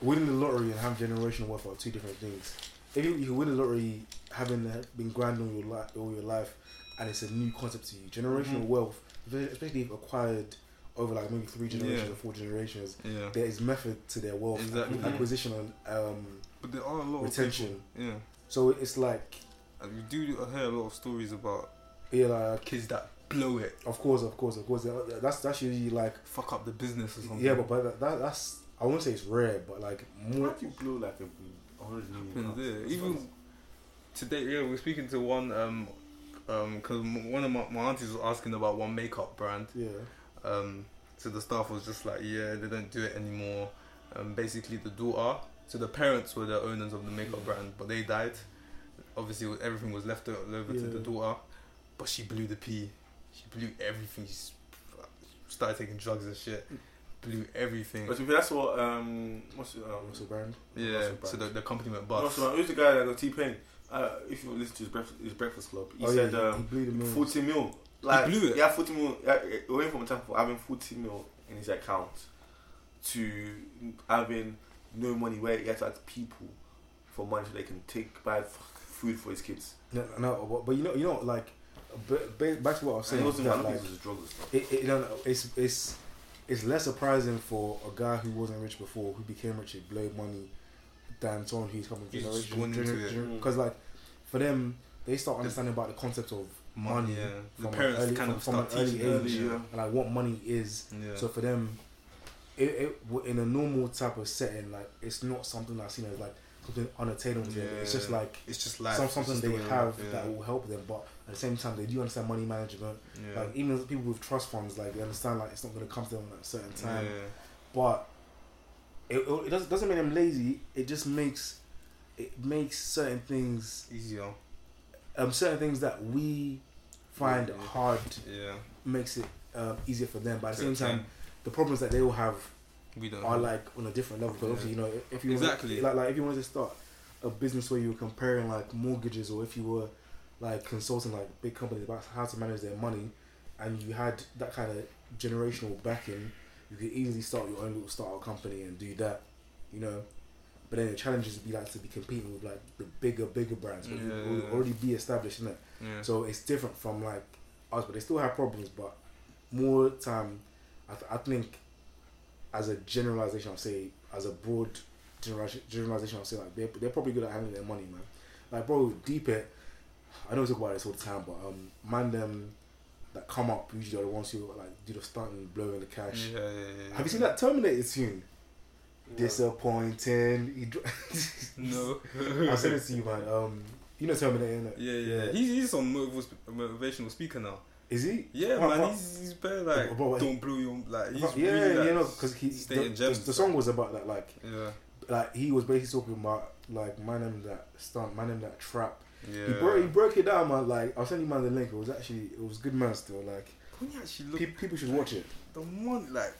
winning the lottery and having generational wealth are two different things. If you, you win the lottery, having been grinding all your life, all your life, and it's a new concept to you, generational Mhm. wealth, especially if acquired over like maybe three generations Yeah. or four generations, yeah. there is method to their wealth Exactly. acquisition and um, But there are a lot retention. of people, So it's like yeah. And we do hear a lot of stories about yeah, like, kids that blow it, of course, of course, of course. That's that's usually like fuck up the business or something. yeah, but but that, that that's I won't say it's rare, but like more. How do you blow like a hundred million? And pounds? there, even today, yeah, we are speaking to one um um because one of my, my aunties was asking about one makeup brand. Yeah, Um, so the staff was just like, yeah, they don't do it anymore. Um, basically, the daughter, so the parents were the owners of the makeup brand, but they died. Obviously, everything was left over to the Yeah. daughter, but she blew the P. She blew everything. She started taking drugs and shit. Blew everything. But that's what um what's it, um what's the brand? Yeah, What's the so the, brand? the company went what's bust. the- who's the guy that got T Pain? Uh, if you listen to his breakfast, his breakfast club, he oh said yeah, he, he um, blew the millions. forty mil. Like blew it? Yeah, forty mil. Yeah, it went from a time for having forty mil in his account to having no money where he had to ask people for money so they can take buy f- food for his kids. No, no, but, but you know, you know, like, but, but back to what I was And saying. also, I that, don't like, was drugs and it, it, no, no, it's it's it's less surprising for a guy who wasn't rich before who became rich and blow money than someone who's coming from just generation mm. going because like for them they start understanding about the concept of money yeah. From an parents early- kind from- of from an early teaching age. Early, yeah. and like what money is. Yeah. So for them, it, it in a normal type of setting, like it's not something that's seen as like something unattainable to them. It's just like it's just life. some, something just they have yeah. that will help them, but at the same time they do understand money management. yeah. Like even people with trust funds, like they understand like it's not going to come to them at a certain time. Yeah. But it, it doesn't doesn't make them lazy. It just makes it makes certain things Easier. um certain things that we find Yeah. hard Yeah. makes it uh, easier for them. But at the same time, the problems that they will have we don't. are like on a different level. Because Yeah. obviously, you know, if you Exactly. wanted, like like if you wanted to start a business where you were comparing like mortgages, or if you were like consulting like big companies about how to manage their money, and you had that kind of generational backing, you could easily start your own little startup company and do that, you know. But then the challenges would be like to be competing with like the bigger, bigger brands, but Yeah, you yeah. already be established in it. yeah. So it's different from like us, but they still have problems. But more time, I, th- I think, as a generalization, I'll say as a broad generalization, generalization I'll say like they're they're probably good at handling their money, man. Like bro, deep it. I know we talk about this all the time, but um, man, them that come up usually are the ones who like do the stunt and blowing the cash. Yeah, yeah, yeah. Have you seen that Terminator tune? Disappointing. He dro- No. I'll send it to you, man. Um, you know Terminator, innit? Yeah, yeah. He's, he's on motivational speaker now. Is he? Yeah, man. He's, he's better like what- don't blow your like. He's yeah, really, like, you know, because he the, stating the, gems. the song was about that, like, Yeah, like he was basically talking about like man them that stunt, man them that trap. yeah. He broke, he broke it down, man. Like I'll send you man the link. It was actually it was good, man. Still, like actually look, pe- people should watch it. the one like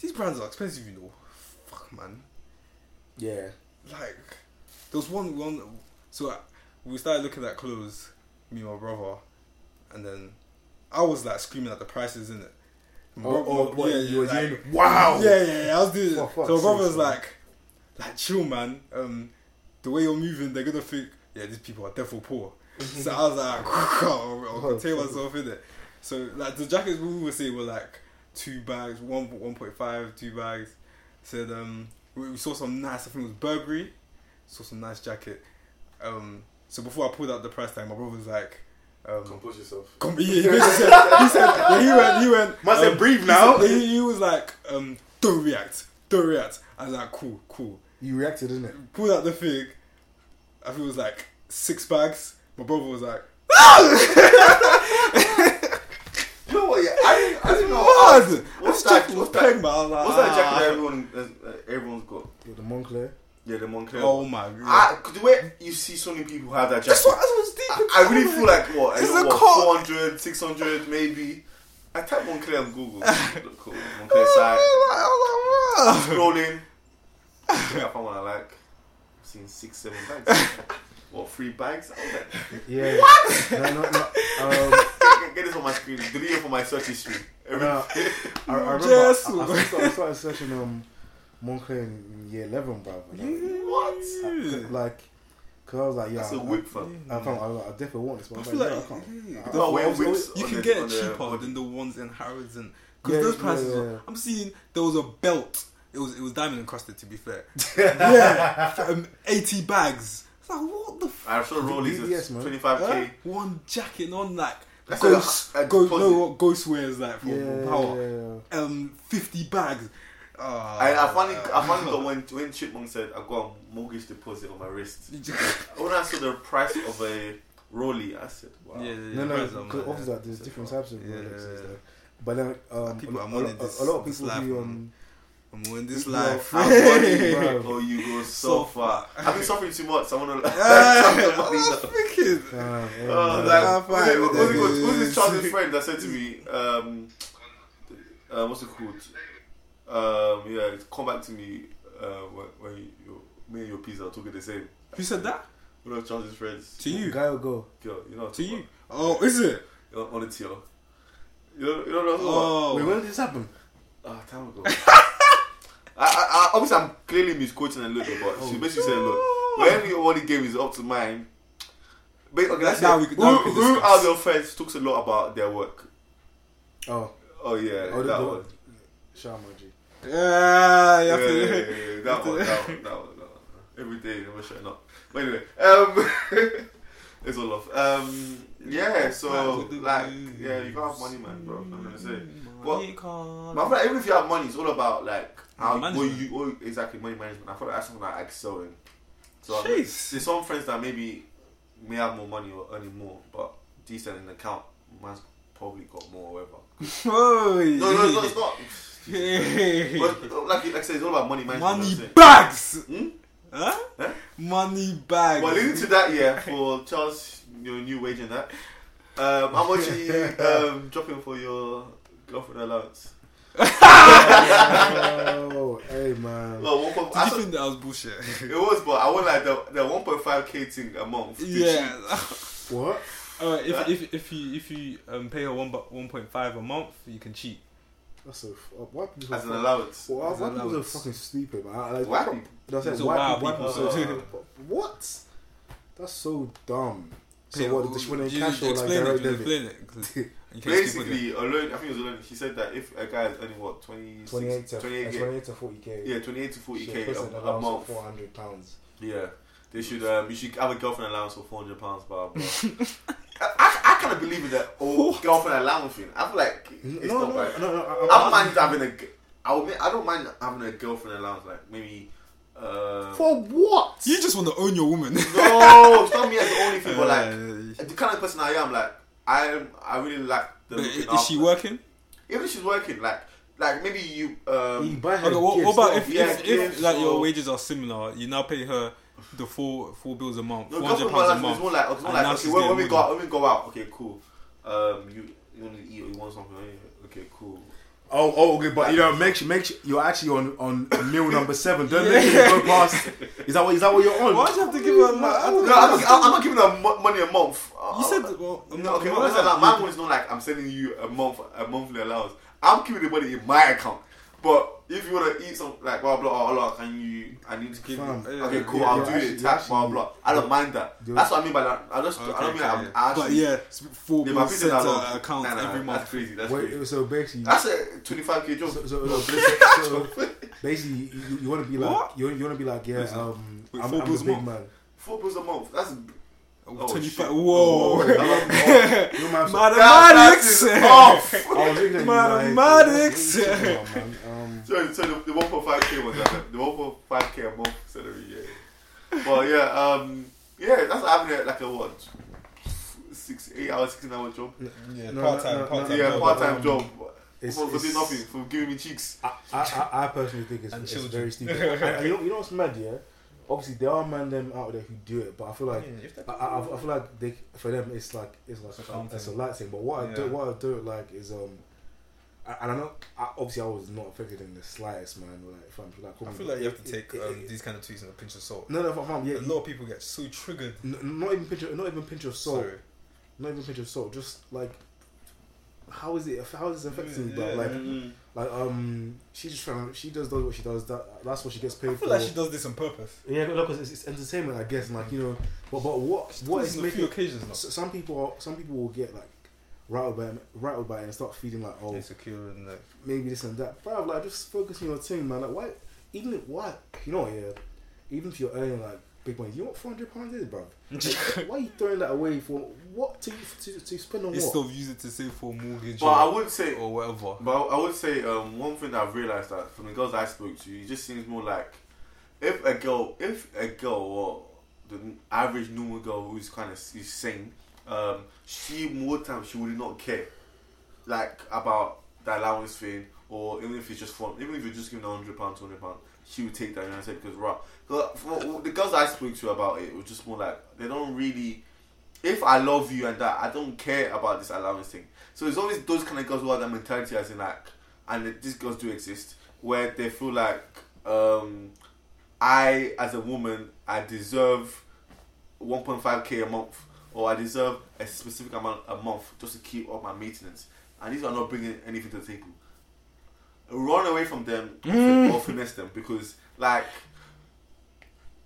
these brands are expensive, you know. Fuck, man. Yeah, Like there was one one. So uh, we started looking at clothes, me and my brother, and then I was like screaming at the prices in it. Oh, oh, what, you was like, wow. Yeah, yeah, yeah, I was doing. Fuck's So my brother was like, like chill, man. Um, the way you're moving, they're gonna think, yeah, these people are definitely poor. so I was like, I'll, I'll contain myself in it. So like the jackets we were saying were like two bags, one one point five, two bags. Said um, we, we saw some nice. I think it was Burberry. Saw some nice jacket. Um, so before I pulled out the price tag, my brother was like. Um, Compose yourself. Com- he, he said, he said, yeah, he went, he went. Man said, "Breathe he now." said- He, he was like, um, don't react, don't react. I was like, cool, cool. you reacted, didn't it? Pulled out the thing. I think it was like six bags. My brother was like, You know what? Yeah, I didn't, I didn't know. what? What's This that? jacket What's that? man. Like, What's that jacket ah. that everyone, uh, uh, everyone's got? With the Moncler. Yeah, the Moncler. Oh my god. I, the way you see so many people have that jacket, That's what I was deep. I, I really feel like what? I It's know a what, cock. 400, 600 maybe. I type Moncler on Google. Look cool. Moncler site. Scrolling. I think I found one I like. I've seen six, seven bags. what, three bags? I was like, Yeah. What? No, no, no. Um, get, get this on my screen. Delete it from my search history. Every, no, I, I remember. Yes. I, I, started, I started searching um Moncler in year eleven, bro. what? Like, cause I was like, yeah, That's a I- whip, fam. I, I, found, I, was like, I definitely want this, but I I feel like, like yeah, I can't. yeah, I- No, I- wear I whips. you can get it cheaper body. than the ones in Harrods and because Yeah, those yeah, prices. Are, yeah. I'm seeing there was a belt. It was it was diamond encrusted to be fair. yeah, um, eighty bags. It's like what the. F- I saw Rollies BBS, is man. 25k. One jacket on like That's ghost. a- a ghost deposit. know what ghost wears like from Yeah, Power. yeah, yeah. Um, fifty bags. Uh, I, I finally, I finally got when when Chipmunk said I got a mortgage deposit on my wrist. When I saw the price of a Rolly, I said, "Wow." Yeah, yeah, No, no, because mad, obviously yeah. like, there's different types of Yeah, Rolexes. yeah. Like. But then, um, People a, are a, money lot- this- a lot of this people life, do. man. Um, I'm in this Yeah, life. How funny, Bro. oh, you go so, So far. I've been suffering too much. I want to. I was thinking. uh, yeah, Oh, man. like, I'm who's fine it- who's it it. called? Who's this Charles' friend that said to me, um, uh, what's it called? Um, yeah, come back to me uh, when, when you, you, me and your pizza are talking the same. Who said that? One of Charles' friends. To you. Guy will go. Girl, you know. what I'm To talking you. Oh, is it? about. On the tier. You know, you know what I'm talking about? Oh. Wait, when did this happen? Ah, time ago. I, I, I, obviously, I'm clearly misquoting a little, bit, but Oh. she basically said, look, when your money game is up to mine, but, okay, let's Now say, we could- who, we who out of your friends talks a lot about their work? Oh, Oh, yeah, oh, that the, one. Shout out, my G. Yeah, you Yeah, have yeah, to. yeah, yeah, that one, that one, that one, that one. Every day, never shutting up. But anyway, um, it's all off. Um, yeah, so, like, yeah, you can't have money, man, bro. I'm gonna say. But- But I feel like even if you have money, it's all about like how Management. you what, exactly money management. I feel like that's something that I excel in. So I- Jeez. there's some friends that maybe may have more money or earning more, but decent in the account. Man's probably got more or whatever. Oh, No, no, no, it's not. Hey. But like, like I said, it's all about money management. Money you know bags. Hmm? Huh? Huh? Money bags. Well, leading to that, yeah, for Charles, your new wage and that. Um, how much are you um, dropping for your girlfriend allowance? oh, hey man. Well, one point- Did I you saw- think that was bullshit? It was, but I want like the the one point five k thing a month. yeah. What? Uh, if, Yeah. if if you if you um, pay her one one point five a month, you can cheat. That's so. uh, Why people as an allowance. Well, why As why an people are fucking stupid, man. I, like, White people. That's It's it, a white wild people. people, white so- What? That's so dumb. So what, does she want in You- cash you or, like, explain direct it, debit? Explain it. 'cause in case people Basically, alone. I think it was alone. He said that if a guy is earning what 20, 28 to 28 uh, 28 to 40k. yeah, twenty eight to forty k Shit, a, person a allowance month. 400 pounds. Yeah, they should. Um, you should have a girlfriend allowance for four hundred pounds, blah blah. I, I, I kind of believe in that whole girlfriend allowance thing. I feel like it's no, not no, right. no, no, I don't mind having a. g- I would. I don't mind having a girlfriend allowance, like maybe. Uh, For what? You just want to own your woman. no, it's not me as the only thing, but like Uh, the kind of person I am, like I. I really like the. but looking is she working? Even if she's working, like, like maybe you. you Um, buy her Okay, what, gifts, what about if, Yeah, if, if gifts like your wages are similar, you now pay her the four four bills a month, no, four hundred pounds a month. is more like, it's more and like now okay, when, when we go out, when we go out, okay, cool. Um, you you want to eat or you want something? Okay, cool. Oh, oh, okay, but you know, make sure, make sure you're actually on on meal number seven. Don't let it go past. Is that what is that what you're on? Why'd you have to give her? No, no, I'm not, I'm not giving her money a month. You said well, no, okay. no, Well, no, like, my one is not like I'm sending you a month a monthly allowance. I'm keeping the money in my account. But if you want to eat some like blah blah blah, blah can you? I need to you. Fam, Okay, cool. yeah, I'll do actually- it. Tap blah blah. I don't mind that. That's what I mean by that. I just I don't mean okay, I'm yeah. actually. But yeah, four Yeah, bills sent to account Nah, nah, every That's crazy. That's crazy. So basically, That's a 25k job. so, so, so, so basically, you, you want to be like, What? you, you want to be like, yeah, Listen, um, wait, I'm, four I'm bills a big month? man. Four bills a month. That's Oh, 25. shit. Whoa. Oh, You might have to- Mathematics. That- off. I was looking at you like, Mathematics. what- what you talking about, man? Um, So, so the, the 1.5k was like the 1.5k a month salary, yeah. But yeah, um, yeah, that's having a, like a what, six, eight hour, sixteen hour job. Yeah, No, part time, no, part no, time. yeah, no, part time um, job. it's- for, for doing it's- nothing, for giving me cheeks. I, I, I personally think it's, it's very stupid. and, and you know, you know what's mad, yeah? Obviously, there are men them out there who do it, but I feel like I, I, I feel like they for them it's like it's like It's a it's a light thing. But what I do what I do like is um. And I know, obviously, I was not affected in the slightest, man. Like, if I'm like, I feel like you have to it- take it- um, it- these kind of tweets in a pinch of salt. No, no, fam, yeah, a lot of people get so triggered. n- not even pinch, of, not even pinch of salt, Sorry. not even pinch of salt. Just like, how is it? How is it affecting you? Yeah. But like, Mm-hmm. like, um, she just trying, she does does what she does. That that's what she gets paid I feel for. like she does this on purpose. Yeah, no, because it's, it's entertainment, I guess. and, Like you know, but but what She what is this on a few making occasions some people are, some people will get like rattled by rattled by it and start feeling like oh Insecure and like. maybe this and that. Bro, like just focus on your team, man. Like why even if what you know yeah, even if you're earning like big money, you know what four hundred pounds is, bro. why are you throwing that away for what to to, to spend on Instead what? of use it to save for a mortgage But I or, would say, or whatever. but I would say, um, one thing that I've realized that from the girls I spoke to, it just seems more like if a girl, if a girl or the average normal girl who's kind of is sane, um, she more times she would not care, like about the allowance thing, or even if it's just fun, even if you're just giving a hundred pounds, two hundred pounds, she would take that. What I said because right, the girls I spoke to about it was just more like they don't really. If I love you and that, I don't care about this allowance thing. So it's always those kind of girls who have that mentality, as in like, and these girls do exist, where they feel like, um, I as a woman, I deserve 1.5k a month, or I deserve a specific amount a month just to keep up my maintenance, and these are not bringing anything to the table. Run away from them or finesse them because, like,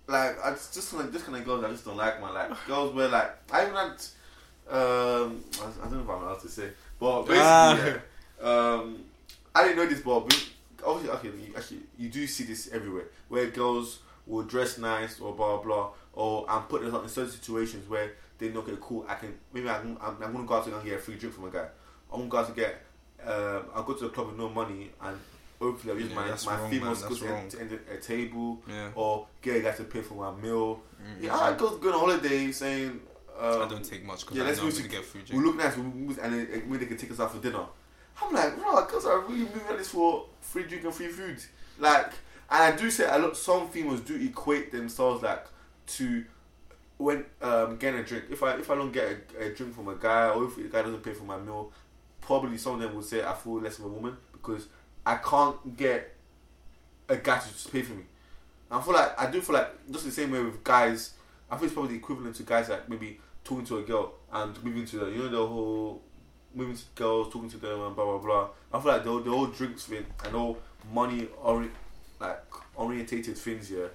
like I just, just like this kind of girls I just don't like man. Like girls where like I even had um I, I don't know if I'm allowed to say, but basically Ah. yeah, um I didn't know this, but obviously okay, you, actually you do see this everywhere where girls will dress nice or blah blah or and put in certain situations where they know okay cool I can maybe I can, I'm, I'm gonna go out and get a free drink from a guy. I'm gonna go out to get um I'll go to the club with no money and hopefully I'll use Yeah, my my wrong, female skills to, end- a table Yeah. or get a guy to pay for my meal. Mm. Yeah, I go go on holiday saying, um, I don't take much because yeah, I let's know I'm to- get free we look nice, we move, and then maybe they can take us out for dinner. I'm like, bro, girls are really moving at this for free drink and free food. Like, and I do say a lot. Some females do equate themselves like to when um, getting a drink. If I if I don't get a, a drink from a guy, or if the guy doesn't pay for my meal, probably some of them would say I feel less of a woman because I can't get a guy to just pay for me. I feel like I do feel like just the same way with guys. I think it's probably equivalent to guys like maybe talking to a girl and moving to the you know the whole moving to girls talking to them and blah blah blah. I feel like the the whole drinks thing and all money ori- like orientated things here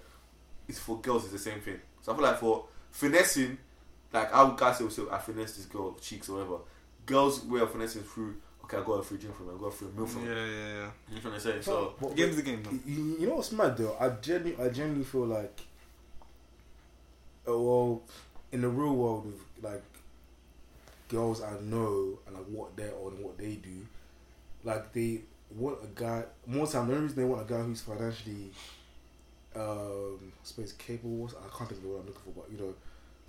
is for girls is the same thing. So I feel like for finessing like how guys say, say I finesse this girl cheeks or whatever. Girls way of finessing through. Okay, I got a free drink from her. I got a free meal Yeah, from her. yeah, yeah. yeah. You know what I'm trying to say? So But- Game's the game, man. You, you know what's mad though? I genuinely, I genuinely feel like, oh, well, in the real world, with like girls I know and like what they're on, what they do, like they want a guy. More time, the only reason they want a guy who's financially, um, I suppose capable. I can't think of the word I'm looking for, but you know,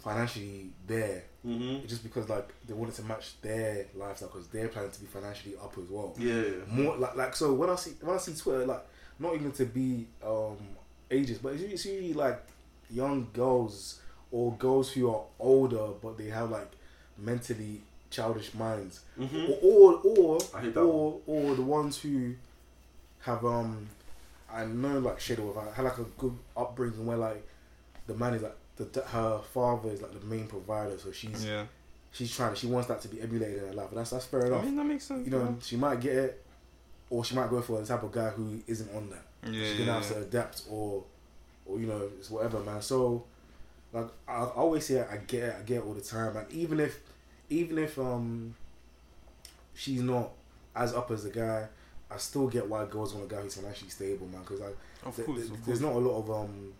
financially there. hmm It's just because like they wanted to match their lifestyle because they're planning to be financially up as well yeah, yeah. more like like so when I see when I see Twitter like not even to be um ages but it's usually, it's usually like young girls or girls who are older but they have like mentally childish minds hmm or or or, I or, or the ones who have um I know like Shadow of had like a good upbringing where like the man is like the her father is like the main provider so she's Yeah. she's trying she wants that to be emulated in her life and that's that's fair I enough mean, that makes sense. you know, she might get it, or she might go for the type of guy who isn't on that. yeah, She's yeah, gonna have yeah. to adapt, or, or you know, it's whatever, man. So, like, I, I always say, I get it, I get it all the time, and even if, even if um, she's not as up as the guy, I still get why girls want a guy who's financially stable, man. Because like, Of th- course, th- there's not a lot of um,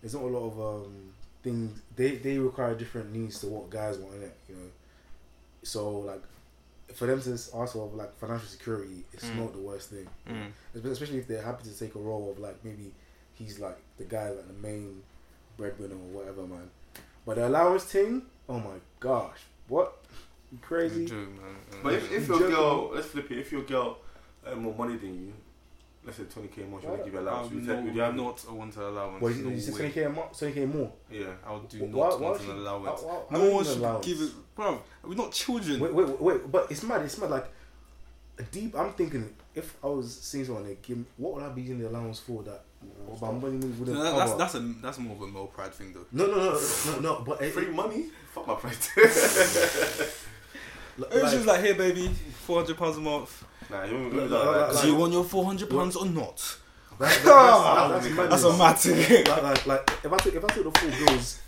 there's not a lot of um things they they require different needs to what guys want in it, you know. So like, for them to ask for like financial security, it's Mm. not the worst thing, Mm. especially if they're happy to take a role of like maybe he's like the guy like the main breadwinner or whatever, man. But the allowance thing, oh my gosh, what? You crazy? Joke, man. But if, if You your girl, let's flip it. If your girl uh, more money than you, let's say twenty k more, she want to give you allowance. I'm Would you, no, would you have not a want to allowance. Well, no you said way. twenty k more, twenty k more. Yeah. I would do Why- not why want should- an allowance. I- I- I no don't one should allowance. give it, bro. We're not children. Wait, wait, wait, wait, but it's mad. It's mad. Like a deep. I'm thinking if I was seeing someone, they give what would I be using the allowance for? That my money wouldn't No, that's cover. that's a that's more of a male pride thing though. no, no, no, no, no. But it, Free money? Fuck my price. like, It was just like, hey baby, four hundred pounds a month. Nah, you Like- don't like- like, like- Do you want your four hundred pounds or not? that, that, that's, that's, That's a mad thing. like, like, like if I took if I took the full bills,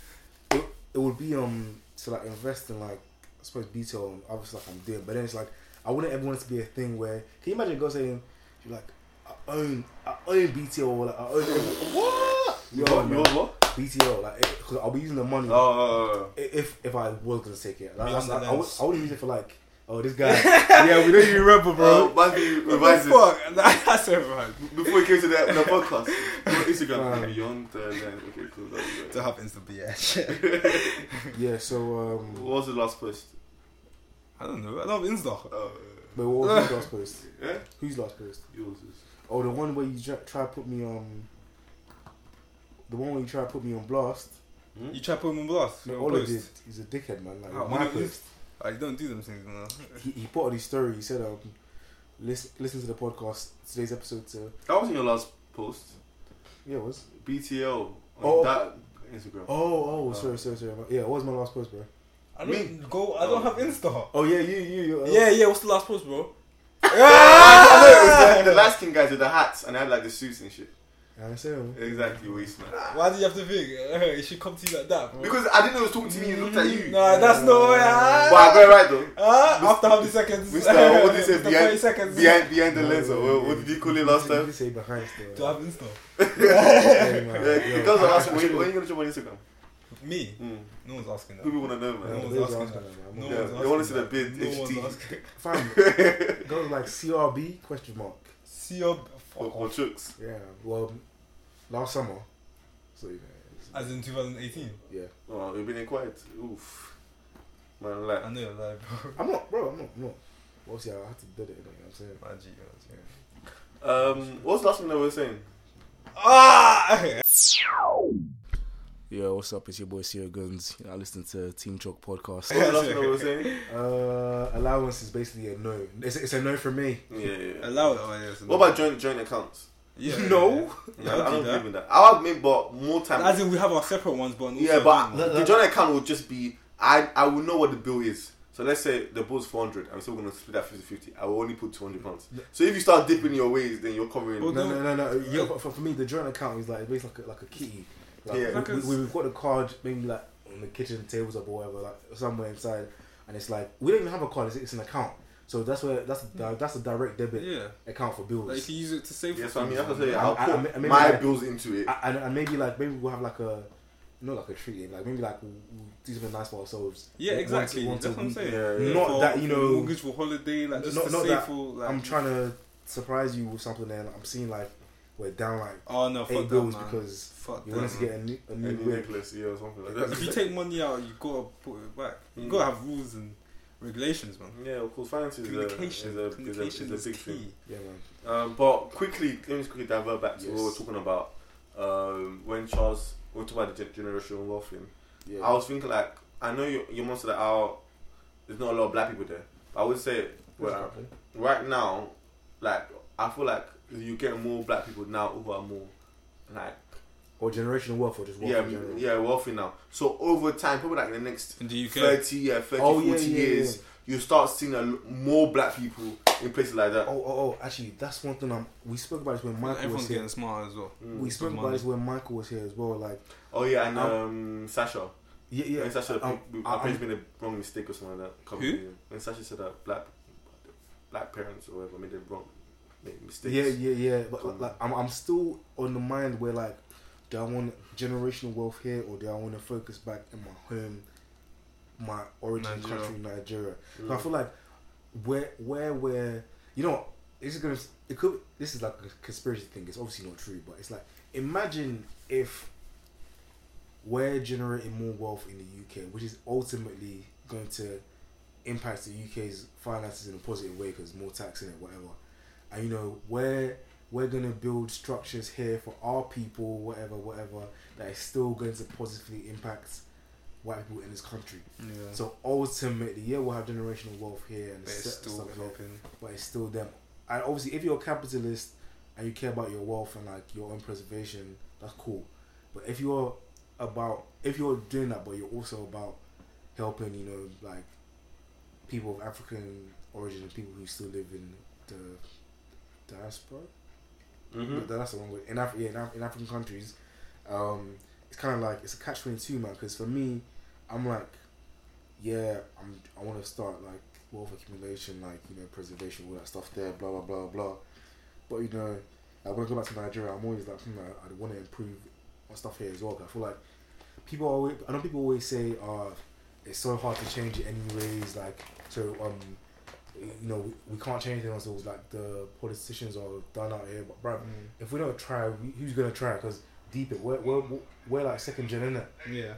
it, it would be um to like invest in like I suppose detail and other stuff I'm doing. But then it's like I wouldn't ever want it to be a thing where can you imagine a girl saying you're like I own I own BTO or like I own what Yo, want man, what? BTO like because I'll be using the money Oh, if if I was gonna take it. Like, that's- I, I, would. I wouldn't use it for like oh this guy yeah we don't even remember uh, bro. man, you What revise the it. fuck? That's it, man. Before we came to the, the podcast, your Instagram Uh, beyond the lens. Okay, cool. That was To great. have instant BS. Yeah so um What was the last post? I don't know. I don't have Insta. Uh, but what was your last post? yeah, Who's last post? yours is. Oh, the one where you try, try to put me on. The one where you try to put me on blast. You try to put him on blast. No, on all I post. did, he's a dickhead, man. Like Oh, my post, Oh, you don't do them things, no. he, he put on his story. He said, um, listen, listen to the podcast. Today's episode. To, That wasn't your last post. yeah, it was. BTL on Oh. that Instagram. Oh, oh, Oh. sorry, sorry, sorry. Yeah, it was my last post, bro. I don't go. I don't have Insta. Oh yeah, you, you, you. uh, Yeah, yeah. What's the last post, bro? I know it was the, the light skin guys with the hats and they had like the suits and shit. I said, um, Exactly, waste man. Why do you have to think it should come to you like that, bro? Because I didn't know it was talking to me. He looked at you. Nah, that's no way. But I got it right though. Ah, after how many seconds? Mister, what did he say? Behind, 30 seconds. behind, behind the no, lens, or no, what, what did you call it last You time? did say behind still. Do I have Insta? Yeah, man. Yeah, because I I- asked I when, when are you gonna jump on Instagram? Me? Mm. No one's asking that. People wanna know, man. No they one's asking asking that. that, No man. Yeah, one's they wanna see the bid, No one's HT. asking. Fam, goes like CRB question mark. See your Or, fuck or chooks. Yeah, well, last summer. So yeah, it's- As in 2018. yeah. Oh, you've been in quiet. Oof. Man, like. I know you're lying, bro. I'm not, bro. I'm not. I'm not. Obviously, I had to do it. You know what I'm saying? My G, my G. Um, what's the last thing they were saying? Ah! Yo, what's up? It's your boy Sierra Guns. You I listen to Team Chalk podcast. What's the last thing saying? Uh, allowance is basically a no. It's, it's a no from me. Yeah, yeah. yeah. Allow it. Oh, yes, What about joint joint accounts? Yeah, No. Yeah, Yeah, I'll I do don't believe in that. I'll admit, but more time. As in, we have our separate ones, but yeah, but one. the joint account would just be I I will know what the bill is. So let's say the bill's four hundred. I'm still gonna split that 50-50. I will only put two hundred pounds. So if you start dipping your ways, then you're covering. Well, No, no, no, no. Yeah, for, for me, the joint account is like it's basically like a, like a kitty. Like, Yeah. we, Like a- we, we've got the card maybe like on the kitchen tables up or whatever, like somewhere inside, and it's like we don't even have a card; it's, it's an account. So that's where that's the, that's a direct debit Yeah. account for bills. Like you can use it to save. Yes, for I mean, that's things, what I say. man. I'll I- I- I- maybe my like- bills into it. and, and maybe like maybe we'll have like a not like a treat, eh, like maybe like we'll, we'll do something nice for ourselves. Yeah, Once- exactly. once a That's what I'm saying. Yeah, yeah. Not For- that, you for know- mortgage for holiday, like just Not- to not save that for. Like, I'm trying to surprise you with something, and I'm seeing like we're down like Oh no, eight fuck bills because Fuck you want us to get a new, a new Any whip. necklace, yeah, or something like that. If you take money out, you gotta put it back. You Mm. gotta have rules and regulations, man. yeah, of course, finance is a, is Communication, a, is a, communication is a is big key. thing. Yeah, man. Um, but quickly, let me just quickly divert back to what we were talking about. Um, when Charles, we were talking about the gen- generational wealth thing. Yeah. I was thinking like, I know your your mom said that our there's not a lot of black people there, but I would say well, right now, like I feel like you get more black people now who are more like or generational wealth or just wealth yeah in general. yeah wealthy now. So over time, probably like in the next In the UK, thirty yeah 30, Oh, yeah, 40 yeah, years, you start seeing a l- more black people in places like that. Oh, oh, oh, actually, that's one thing. I'm, we spoke about this when Michael everyone's was here. getting smart as well. Mm. We spoke about money. this when Michael was here as well. Like, Oh yeah, and Um, um, Sasha. yeah, Yeah, yeah. when Sasha, um, we- um, our parents made a wrong mistake or something like that. Couple Who? of years ago. When Sasha said that black black parents or whatever made a wrong made mistakes. Yeah, yeah, yeah. But Come like, I'm, I'm still on the mind where like, do I want generational wealth here or do I want to focus back in my home, my origin Nigeria. country, Nigeria? Mm. So I feel like where, where, where, you know, this is gonna, it could, this is like a conspiracy thing. It's obviously not true, but it's like, imagine if we're generating more wealth in the UK, which is ultimately going to impact the UK's finances in a positive way because more tax in it, whatever. And you know, we're we're gonna build structures here for our people, whatever, whatever, that is still going to positively impact white people in this country. Yeah. So ultimately, yeah, we'll have generational wealth here and but it's still helping. but it's still them. And obviously, if you're a capitalist and you care about your wealth and like your own preservation, that's cool. But if you're about if you're doing that, but you're also about helping, you know, like people of African origin and people who still live in the diaspora. Mhm. But that's the wrong word. In, Af- yeah, in, Af- in African countries, um, it's kind of like it's a catch twenty two, man. Because for me, I'm like, yeah, I'm I want to start like wealth accumulation, like you know, preservation, all that stuff there, blah blah blah blah. But you know, like, when I go back to Nigeria, I'm always like, hmm, I, I want to improve my stuff here as well. I feel like people always, I know people always say, uh, it's so hard to change it anyways. Like, so um, you know, we, we can't change it ourselves. Like the politicians are done out here, but bruv, if we don't try, we, who's gonna try? Because deep it, we're, we're, we're like second gen in it, Yeah.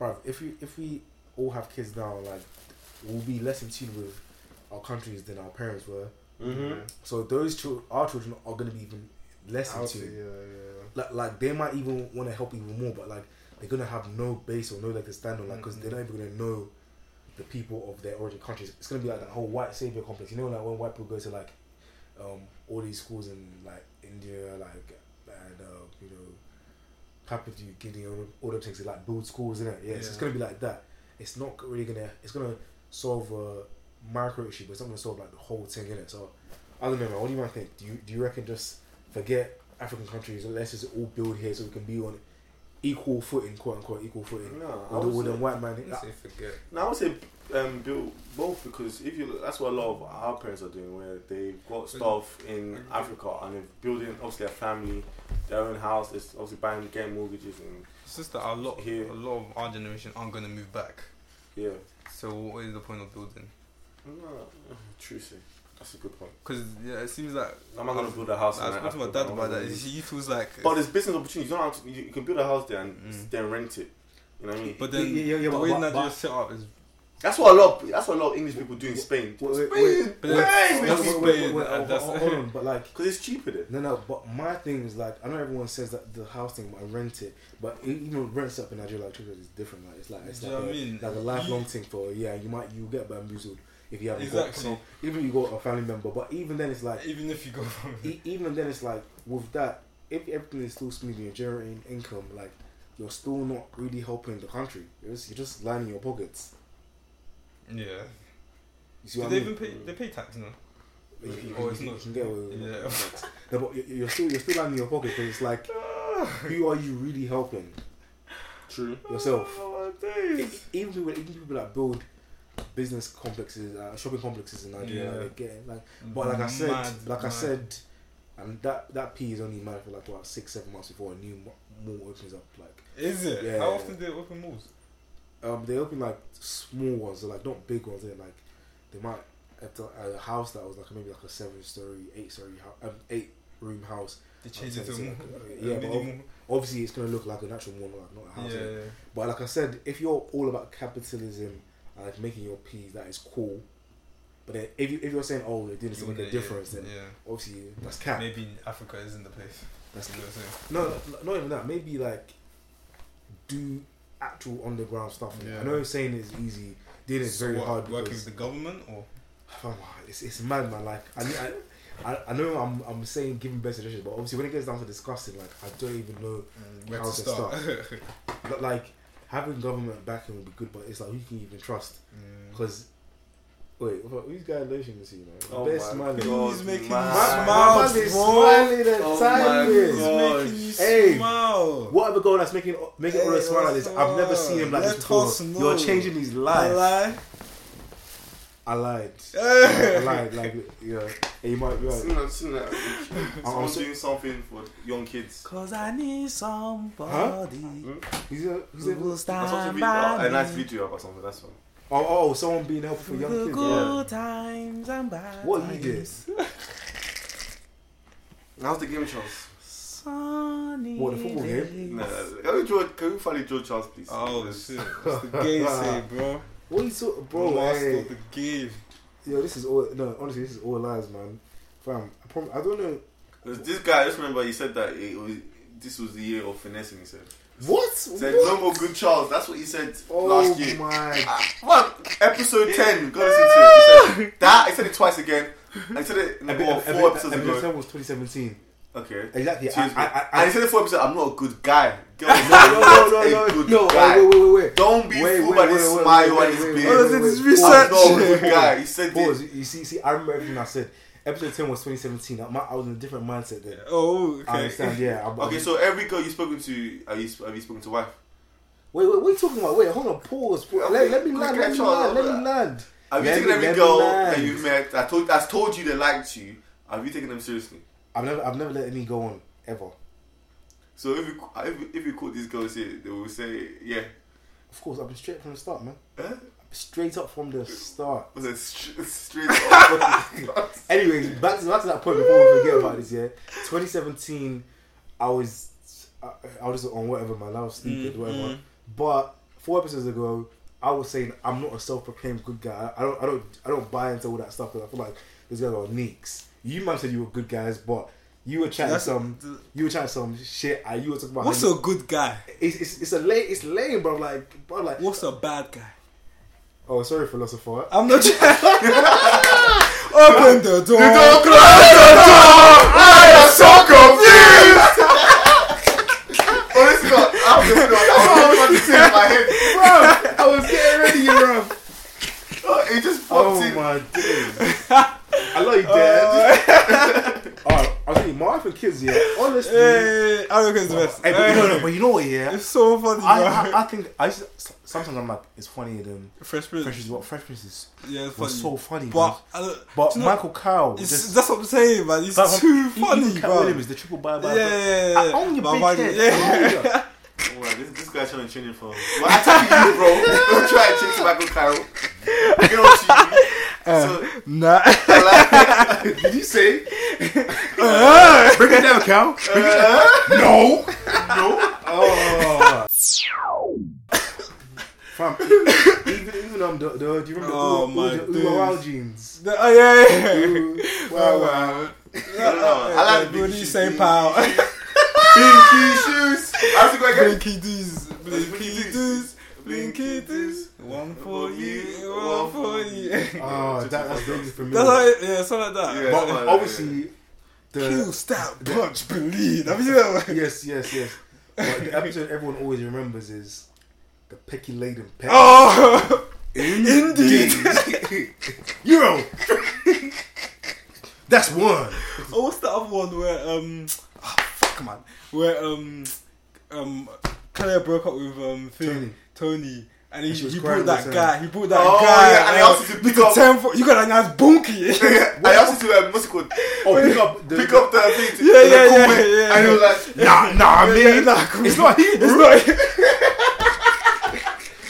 bruv. If we if we all have kids now, like we'll be less in tune with our countries than our parents were. Mhm. So those children, our children, are gonna be even less in tune. yeah, yeah. Like, like they might even want to help even more, but like they're gonna have no base or no like to stand on, like because they're not even gonna know the people of their origin countries. It's gonna be like that whole white savior complex. You know, like when white people go to like um, all these schools in like India, like and uh, you know, Papua New Guinea, all, all them things, they like build schools in it. Yeah, so it's gonna be like that. It's not really gonna. It's gonna solve a micro issue, but it's not gonna solve like the whole thing in it. So I don't know, man. What do you man think? Do you do you reckon just forget African countries let's just all build here so we can be on equal footing, quote unquote, equal footing No, I with, the, would with say- white man? I didn't say forget. No, I would say um, build both because if you look, that's what a lot of our parents are doing, where they've got stuff in Africa and they're building obviously a family, their own house. It's obviously buying, getting mortgages, and It's just that a lot, Here. a lot of our generation aren't gonna move back. yeah. So what is the point of building? No, true. say. That's a good point. Because yeah, it seems like I'm not gonna build a house. I in spoke to my dad but about that. He feels like, But there's business opportunities. You don't have to, you can build a house there and Mm. then rent it. You know what I mean? but then Yeah, yeah, yeah, the but- way but- Nigeria's set up is That's what a lot. Of, that's what a lot of English people do in Spain. Wait, wait, Spain wait. But then- crazy that's wait, Spain, that's- hold on, but like because it's cheaper there. No, no, but my thing is like I know everyone says that the house thing, but I rent it. But even rent up in Nigeria, like Trinidad is different. Like it's like it's like, you know a, mean? like a lifelong thing for yeah. You might you get bamboozled if you haven't Exactly. got some, even if you got a family member. But even then, it's like even if you go from e- even then it's like with that, if everything is still smooth, and you're generating income, like you're still not really helping the country. You're just, you're just lining your pockets. yeah. You see Do what they I mean? even pay? They pay tax now. You, you, Oh, you, it's you not. can get away with it. Yeah. No, but you- you're still you're still lining your pockets because it's like, who are you really helping? True. Yourself. Oh, days. even people, even people that build business complexes, uh, shopping complexes in Nigeria, Yeah. like, they're like. But like I said, Mad, like I said, and that that P is only mad for like what six, seven months before a new mall opens up. Like, Is it? Yeah. How often do they open malls? um, they open like small ones, so like not big ones. They like they might at a, a house that was like maybe like a seven story, eight story, um, eight room house. They change it to a like a- a yeah, but. Obviously, it's gonna look like an actual mall, like not a house. Yeah, yeah. But like I said, if you're all about capitalism and like making your P's, that is cool. But then if you if you're saying oh they're doing this to make a difference, then yeah. obviously that's cap. Maybe Africa isn't the place. That's what I'm saying. no, no, not even that. Maybe like do actual underground stuff. Yeah. I know saying it's easy. Doing it's very what, hard Working with the government or Oh, it's it's mad, man. Like I, I, I, I know I'm I'm saying giving best suggestions, but obviously when it gets down to discussing, like I don't even know. Mm, where How to to start? But like having government backing would be good, but it's like who can you even trust? Mm. Because wait, what, who's guy lotion this? You know, Oh best my man. God, He's making man. you My, smile, my man is smiling and Oh time my is. Making you Hey. smile. What other girl that's making making all the smile like this? I've never seen him like let this before. You're changing his life. Lie. I lied. I lied. Like yeah, hey, you might. You Soon might. as- soon as- Someone's doing something for young kids. Cause I need somebody He's a, he's a, who will That's stand something by video, a nice me video about something. That's one. Oh, oh, oh, someone being helpful for through young the kids. good times and bad What you did? times. How's the game, Charles? Sunny What, the football game? days. No, can we draw? Can we finally draw Charles, please? Oh Because- shit! What's the game say, bro? What you talking, bro? Master hey. of the game. Yo, this is all. No, honestly, this is all lies, man. Fam, I, prom- I don't know. Because This guy, I just remember he said that it was, this was the year of finessing. He said, What? said What? no more good Charles. That's what he said Oh last year. Oh my! Ah, man, episode ten. Go listen to it. He said that. I said it twice again. I said it in Epi- what, epi- four episodes episode ago. seven was 2017. Okay. Exactly. I. I, I, he said it four episodes. I'm not a good guy. Girl, no, no, no, no, no, no. guy. Wait, wait, wait, wait. Don't be Wait, fooled wait, by wait, this wait, smile wait, and his beard. wait, Oh, wait, this wait. research. I'm not a good guy. He said Pause. it. You see, see, I remember everything I said. Episode 10 was 2017. I, I was in a different mindset then. Oh, okay. I understand, yeah. I, Okay, so every girl you spoken to, have you, have you spoken to wife? Wait, wait, what are you talking about? Wait, hold on, pause. pause. Let, let me land, let me land, let me land. Have you taken every girl that you've met? I told, that's told you they liked you. Have you taken them seriously? I've never, I've never let any go on, ever. So if you if you, if you caught these girls here, they will say, yeah. Of course, I've been straight from the start, man. Huh? Straight up from the start. Was it str- straight up? Anyways, back to, back to that point before we forget about this, yeah. 2017, I was, I, I was on whatever, man. I was stupid, Mm, whatever. mm. But four episodes ago, I was saying I'm not a self-proclaimed good guy. I don't, I don't, I don't buy into all that stuff because I feel like these guys are neeks. You man said you were good guys, but you were chatting That's some, you were chatting some shit, and you were talking about. What's how a good guy? It's, it's, it's a lame, it's lame, bro. Like, bro, like. What's a bad guy? Oh, sorry, philosopher. I'm not. Open the door. The door, close the door. I am so confused. Honestly, God, I'm just not. I'm not to say in my head. bro, I was getting ready, bro. Oh, It just popped Oh in. my days. I love you, Dad. Oh. Alright, oh, I think my wife and kids, yeah. Honestly, Hey, I reckon it's the best. Hey, but, you know, but you know what, yeah. It's so funny, I, bro. I, I think I used to- sometimes I'm like it's funnier than Fresh Prince. Fresh is what Fresh Prince is yeah, it's funny. so funny, but man. But do you know- Michael Kyle, just, that's what I'm saying, man. It's but from- too even funny, Cat bro. Williams, the triple bye bye. yeah, yeah, yeah. I own your big head. Yeah. Oh, wow, this, this guy's trying to change it from. Well, I tell you, bro. Don't try to change Michael Carroll. Get on TV. So, uh, Nah. Like, Did you say? Bring it down, cow. Bring it down. No. no. Oh. Fam, even even um the, the do you remember Oh, the, my the, the, wow jeans? The- oh yeah, yeah. Ooh, wow wow. I don't. I like What big do you shoes, say, pal? Pinky shoes. I was again. Blinky doos, blinky doos, blinky doos. One for you, one for you. Oh, that, that's dangerous for me. That's how, it, yeah, something like that. Yeah. but Yeah. obviously, Kill, the stab, punch, bleed. Have you seen that one? yes yes yes. But the episode everyone always remembers is the Pecky Laden pet. Oh, indeed. Euro. That's one. Oh, what's the other one where um, oh, fuck man, where um, um, Claire broke up with um, thing, Tony. Tony, And he, And he crying brought that guy. He brought that Oh, guy. yeah, and he uh, asked you to pick with the up- tempo. You got a nice bunkie. I asked him to um, what's it called? Oh, pick up the Pick up the thing. To, Yeah, in a yeah, cool yeah, way. yeah, And he was like, Nah, nah, I mean, Yeah, nah, it's not Hebrew. It's not.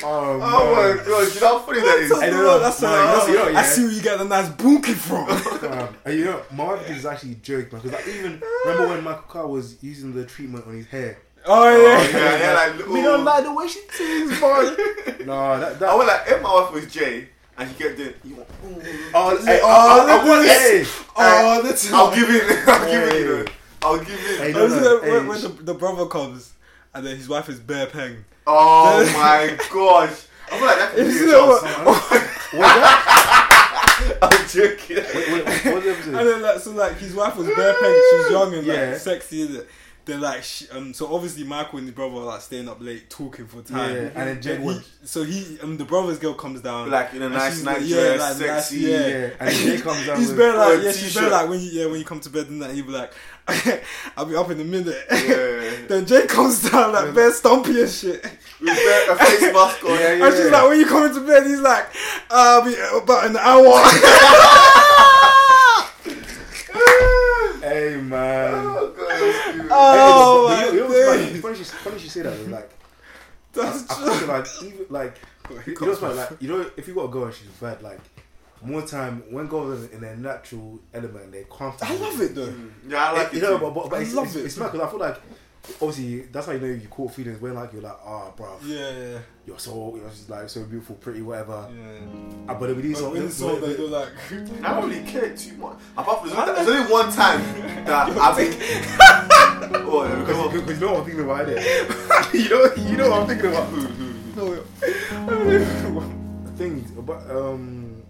Oh, oh my man. god, you know how funny that is? I don't know, That's man, what you know- you know, I see where you get the nice bunkie from. Um, and you know, my wife is actually joke, man. Because like, even remember when Michael Carr was using the treatment on his hair. Oh Oh, yeah. Oh, yeah, yeah, like, We oh. don't like the way she sings, boy. no, that that. I was like, if my wife was Jay, and she kept doing, you want, oh, Hey, oh, hey, oh, oh, look I want at hey. Oh, that's I'll give it, I'll give it, you Hey. know. I'll give it. Hey, I no, was no, like, when, hey, when sh- the, the brother comes and then his wife is bare peng. Oh my gosh. I feel like that could be You a know chance. What was that? I'm joking. Wait, wait, what was the episode? And then like so like his wife was bare peng. She was young and like Yeah. sexy. is it? Then like she, um so obviously Michael and his brother are like staying up late talking for time. Yeah, and then Jake he, so he um the brother's girl comes down Like in a nice she's night like, dress, like, nice- sexy. yeah. Yeah, and then comes down He's with. bare like yeah, she's t-shirt. bare like when you yeah when you come to bed and that he'll be like I'll be up in a minute. Yeah. then Jay comes down like bare stumpy and shit. With a a face mask on. Yeah, yeah. And she's like, when you come into bed, he's like, I'll be about an hour. Hey man. Oh, God, that's cute. Oh, Hey, my but you know what's days. funny? Funny she, funny she say that. though, Like, That's I true. feel like even like you know, what's funny? like you know, if you got a girl and she's bad, like more time when girls are in their natural element, they're comfortable. I love it though. Mm. Yeah, I like it. you know, but, but, but I it's, love it's, it. it's mad because I feel like obviously that's how you know you caught feelings when like you're like, ah, bro, Yeah, yeah, you're so you're just like so beautiful, pretty, whatever. yeah. Uh, but then with these But songs, when it's all they do like, I don't really care too much. Apart from there's only, there's only one time that I've been. oh, yeah, come on. because you know what I'm thinking about it. you know, you know what I'm thinking about. no Things, but um,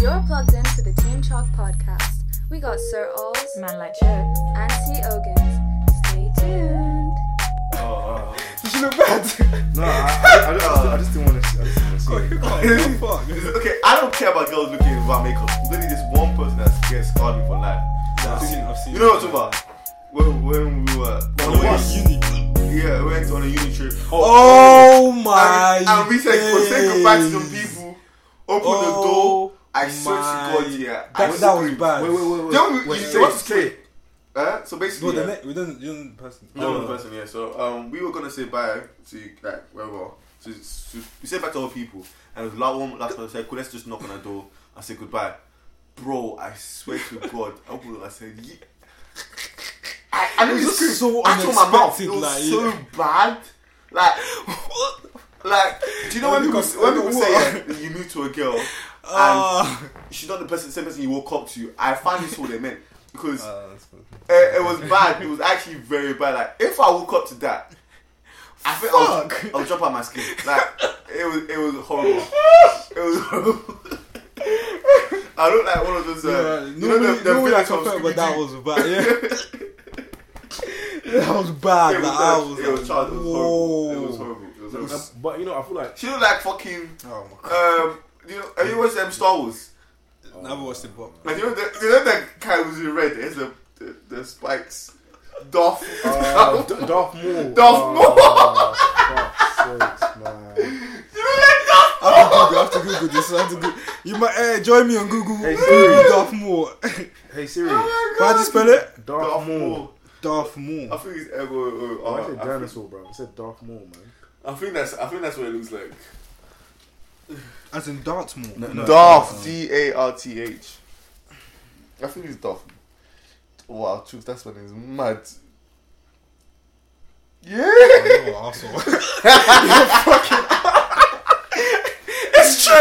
You're plugged into the Team Chalk podcast. We got Sir Ols Man like Chip. and T. Ogans. Stay tuned. Oh, you should look bad. no, I, I, I, just, I just didn't want to. I just didn't want to see. Fuck. oh. Okay, I don't care about girls looking without makeup. Literally, this one person that gets scarred me for life. I've seen, I've seen. You know what I'm talking about? When, when we were on On the the way, bus. Uni. yeah, we went on a uni trip. Oh, oh my! and, and we said, we said goodbye to some people. Open the Oh door. I swear to God, yeah. I That, that was bad. Wait, wait, wait, wait. Don't we- wait, you say say it, what to say it. Uh, so basically, No, yeah. ne- we didn't. You didn't person. No, no person, yeah. So um, we were gonna say bye to like wherever. So, so we said bye to other people, and it was like one last one said, "Cool, let's just knock on the door and say goodbye." Bro, I swear to God, I opened. I said, yeah. I, I It didn't was scream. so I told my mouth. It was like, so yeah. bad. Like, like, do you know when people when people say what? yeah, that you moved to a girl and Ah. she's not the person, same person you woke up to? I finally saw what they because that's good. it, it was bad. It was actually very bad. Like if I woke up to that, I think I'll, Fuck. I'll jump out my skin. Like it was, it was horrible. It was horrible. I look like one of those. Uh, Yeah, you normally, know the, the normally I villains from compare, but that was bad. Yeah, that was bad. It was, like, I uh, was it was, like, child, it was horrible. It was horrible. It was horrible. Uh, But you know, I feel like She looked like fucking. Oh my god. Um, you have you watched them Star Wars? Never watched it, but Like you know, the, you know that guy who's in red. There's the, the the spikes. Darth. uh, D- Darth Maul. Darth oh, sakes, man. you know that Darth. I have to Google. I have to Google this. I have to Google. You might eh, join me on Google. Hey, Siri. Darth Maul. Hey Siri, How do you spell it? Darth, Darth Maul. Maul. Darth I think it's ever. Uh, Oh, I uh, said I, think, dinosaur, bro. I said Darth Maul, man. I think that's. I think that's what it looks like. As in Darth Maul. No, no. Darth. D A R T H. I think it's Darth. Wow, truth. That's when it's mad. Oh, yeah. Oh, arsehole. It's true.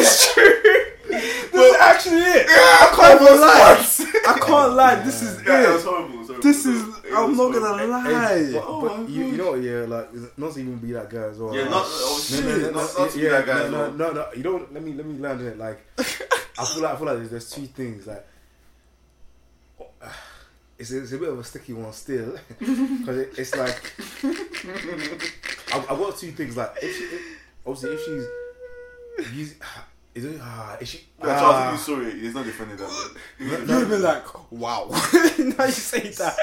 It's true. This is actually it. I can't even lie. I can't lie. This is Yeah, it was horrible. it was horrible. This is. It I'm was not gonna Hey, lie. but, Oh but you, you know what? Yeah, like it's not to even be that guy as well. Yeah, like, not. Oh shit. shit. Not, not be yeah, that guy. no, no, well. no, no. You don't. Let me let me land on it. Like, I feel like I feel like there's, there's two things. Like, it's a, it's a bit of a sticky one still because it, it's like I've, I've got two things. Like, if she, if, obviously if she's using, is it? Ah, is she? Yeah, Charles, ah, if you saw it, he's not defending that. You would have been like, wow. now you say that.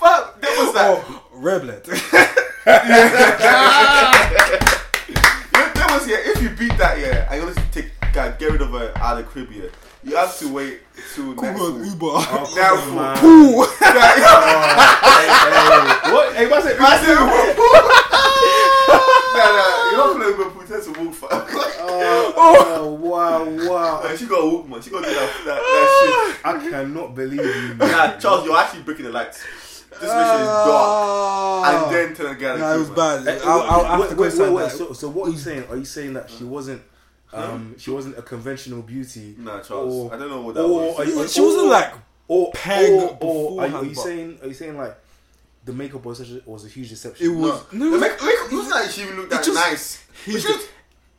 Fuck, that was that. Oh, red blood. Yeah, that was yeah. If you beat that yeah, and you want to take uh, get rid of her out of the crib yeah, you have to wait till next Uber, week. Uber. Oh, Now come for- on, man. Ooh. What? Hey, what's it? I said, nah, nah, you're not gonna Uber pretend to walk for. Oh, wow, wow. Man, she got a walk, man. She got to do that, that, that I cannot believe you. Man. Nah, Charles, you're actually breaking the lights. This mission is dark, and then tell the guy. to Nah, it was do bad. Hey, I'll, I'll have wait, to wait, wait, wait. that. So, so what are you saying? Are you saying that she wasn't, um, she wasn't a conventional beauty? Nah, Charles, Or- I don't know what that or was. you- She wasn't like or peg or, or are, you, are you saying? Are you saying like the makeup was such a, was a huge deception? it was. No, No, the it make, make, it wasn't like she even looked that just- nice. he just just,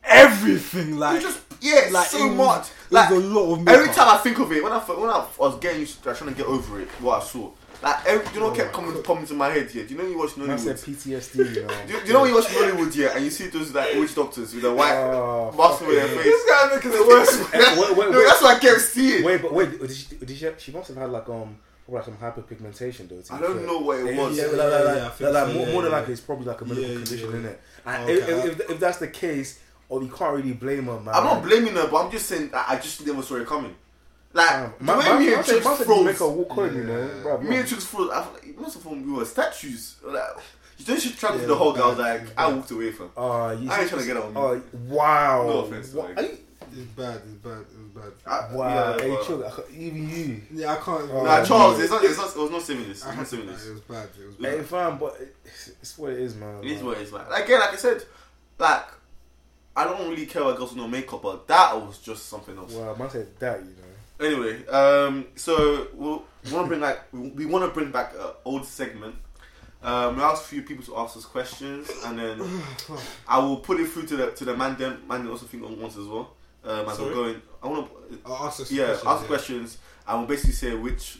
everything like. was just, yeah, like so it was, much. It Like was a lot of makeup. every time I think of it, when I when I was getting used to like, trying to get over it, what I saw, like every, you know, what kept coming popping into my head. Yeah, do you know you watch Man said Nollywood? PTSD. You know. Do you, do you know when you watch Nollywood, yeah, and you see those like witch doctors with a white Oh, mask over their face? This guy making it worse. Hey, wait, wait, no, wait. that's what I kept seeing. Wait, but wait, did she, did she, she must have had like um probably like some hyperpigmentation though. I don't fair. know what it was. yeah, Yeah, like, yeah, like, yeah, like, like, so, more, yeah, more than yeah. likely it's probably like a medical Yeah, condition, yeah. in it? And Okay, if, if, if, if that's the case, or you can't really blame her, man. I'm not blaming her, but I'm just saying that I just never saw it coming. Like Um, the way man, me and said- Chicks man said make her froze. walk on, you know, bro. Me and Chicks froze. I feel like, most of them we were statues. Like, you don't should travel Yeah, to the whole. I was bad, like, I walked away from. Oh, you I ain't trying to get on you. Oh, wow. No offense, What- like- are you- It's bad. It's bad. It was bad. I, Wow, yeah, hey, but- chill, I even you. Yeah, I can't. Oh, Nah. Charles, it's not, it's not, it was not saving this. I It's had not to, saving nah, this. it was bad. It was bad. Hey, fam, but it's, it's what it is, man. It is man. what it is, man. Again, like I said, like I don't really care about girls with no makeup, but that was just something else. Wow, man said that, you know. Anyway, um, so we'll, we want to bring like we want to bring back an old segment. Um, we asked a few people to ask us questions, and then I will put it through to the to the man. Them man also think on once as well. Um, as Sorry? we're going, I want to I'll ask us yeah questions, ask yeah. questions, and we'll basically say which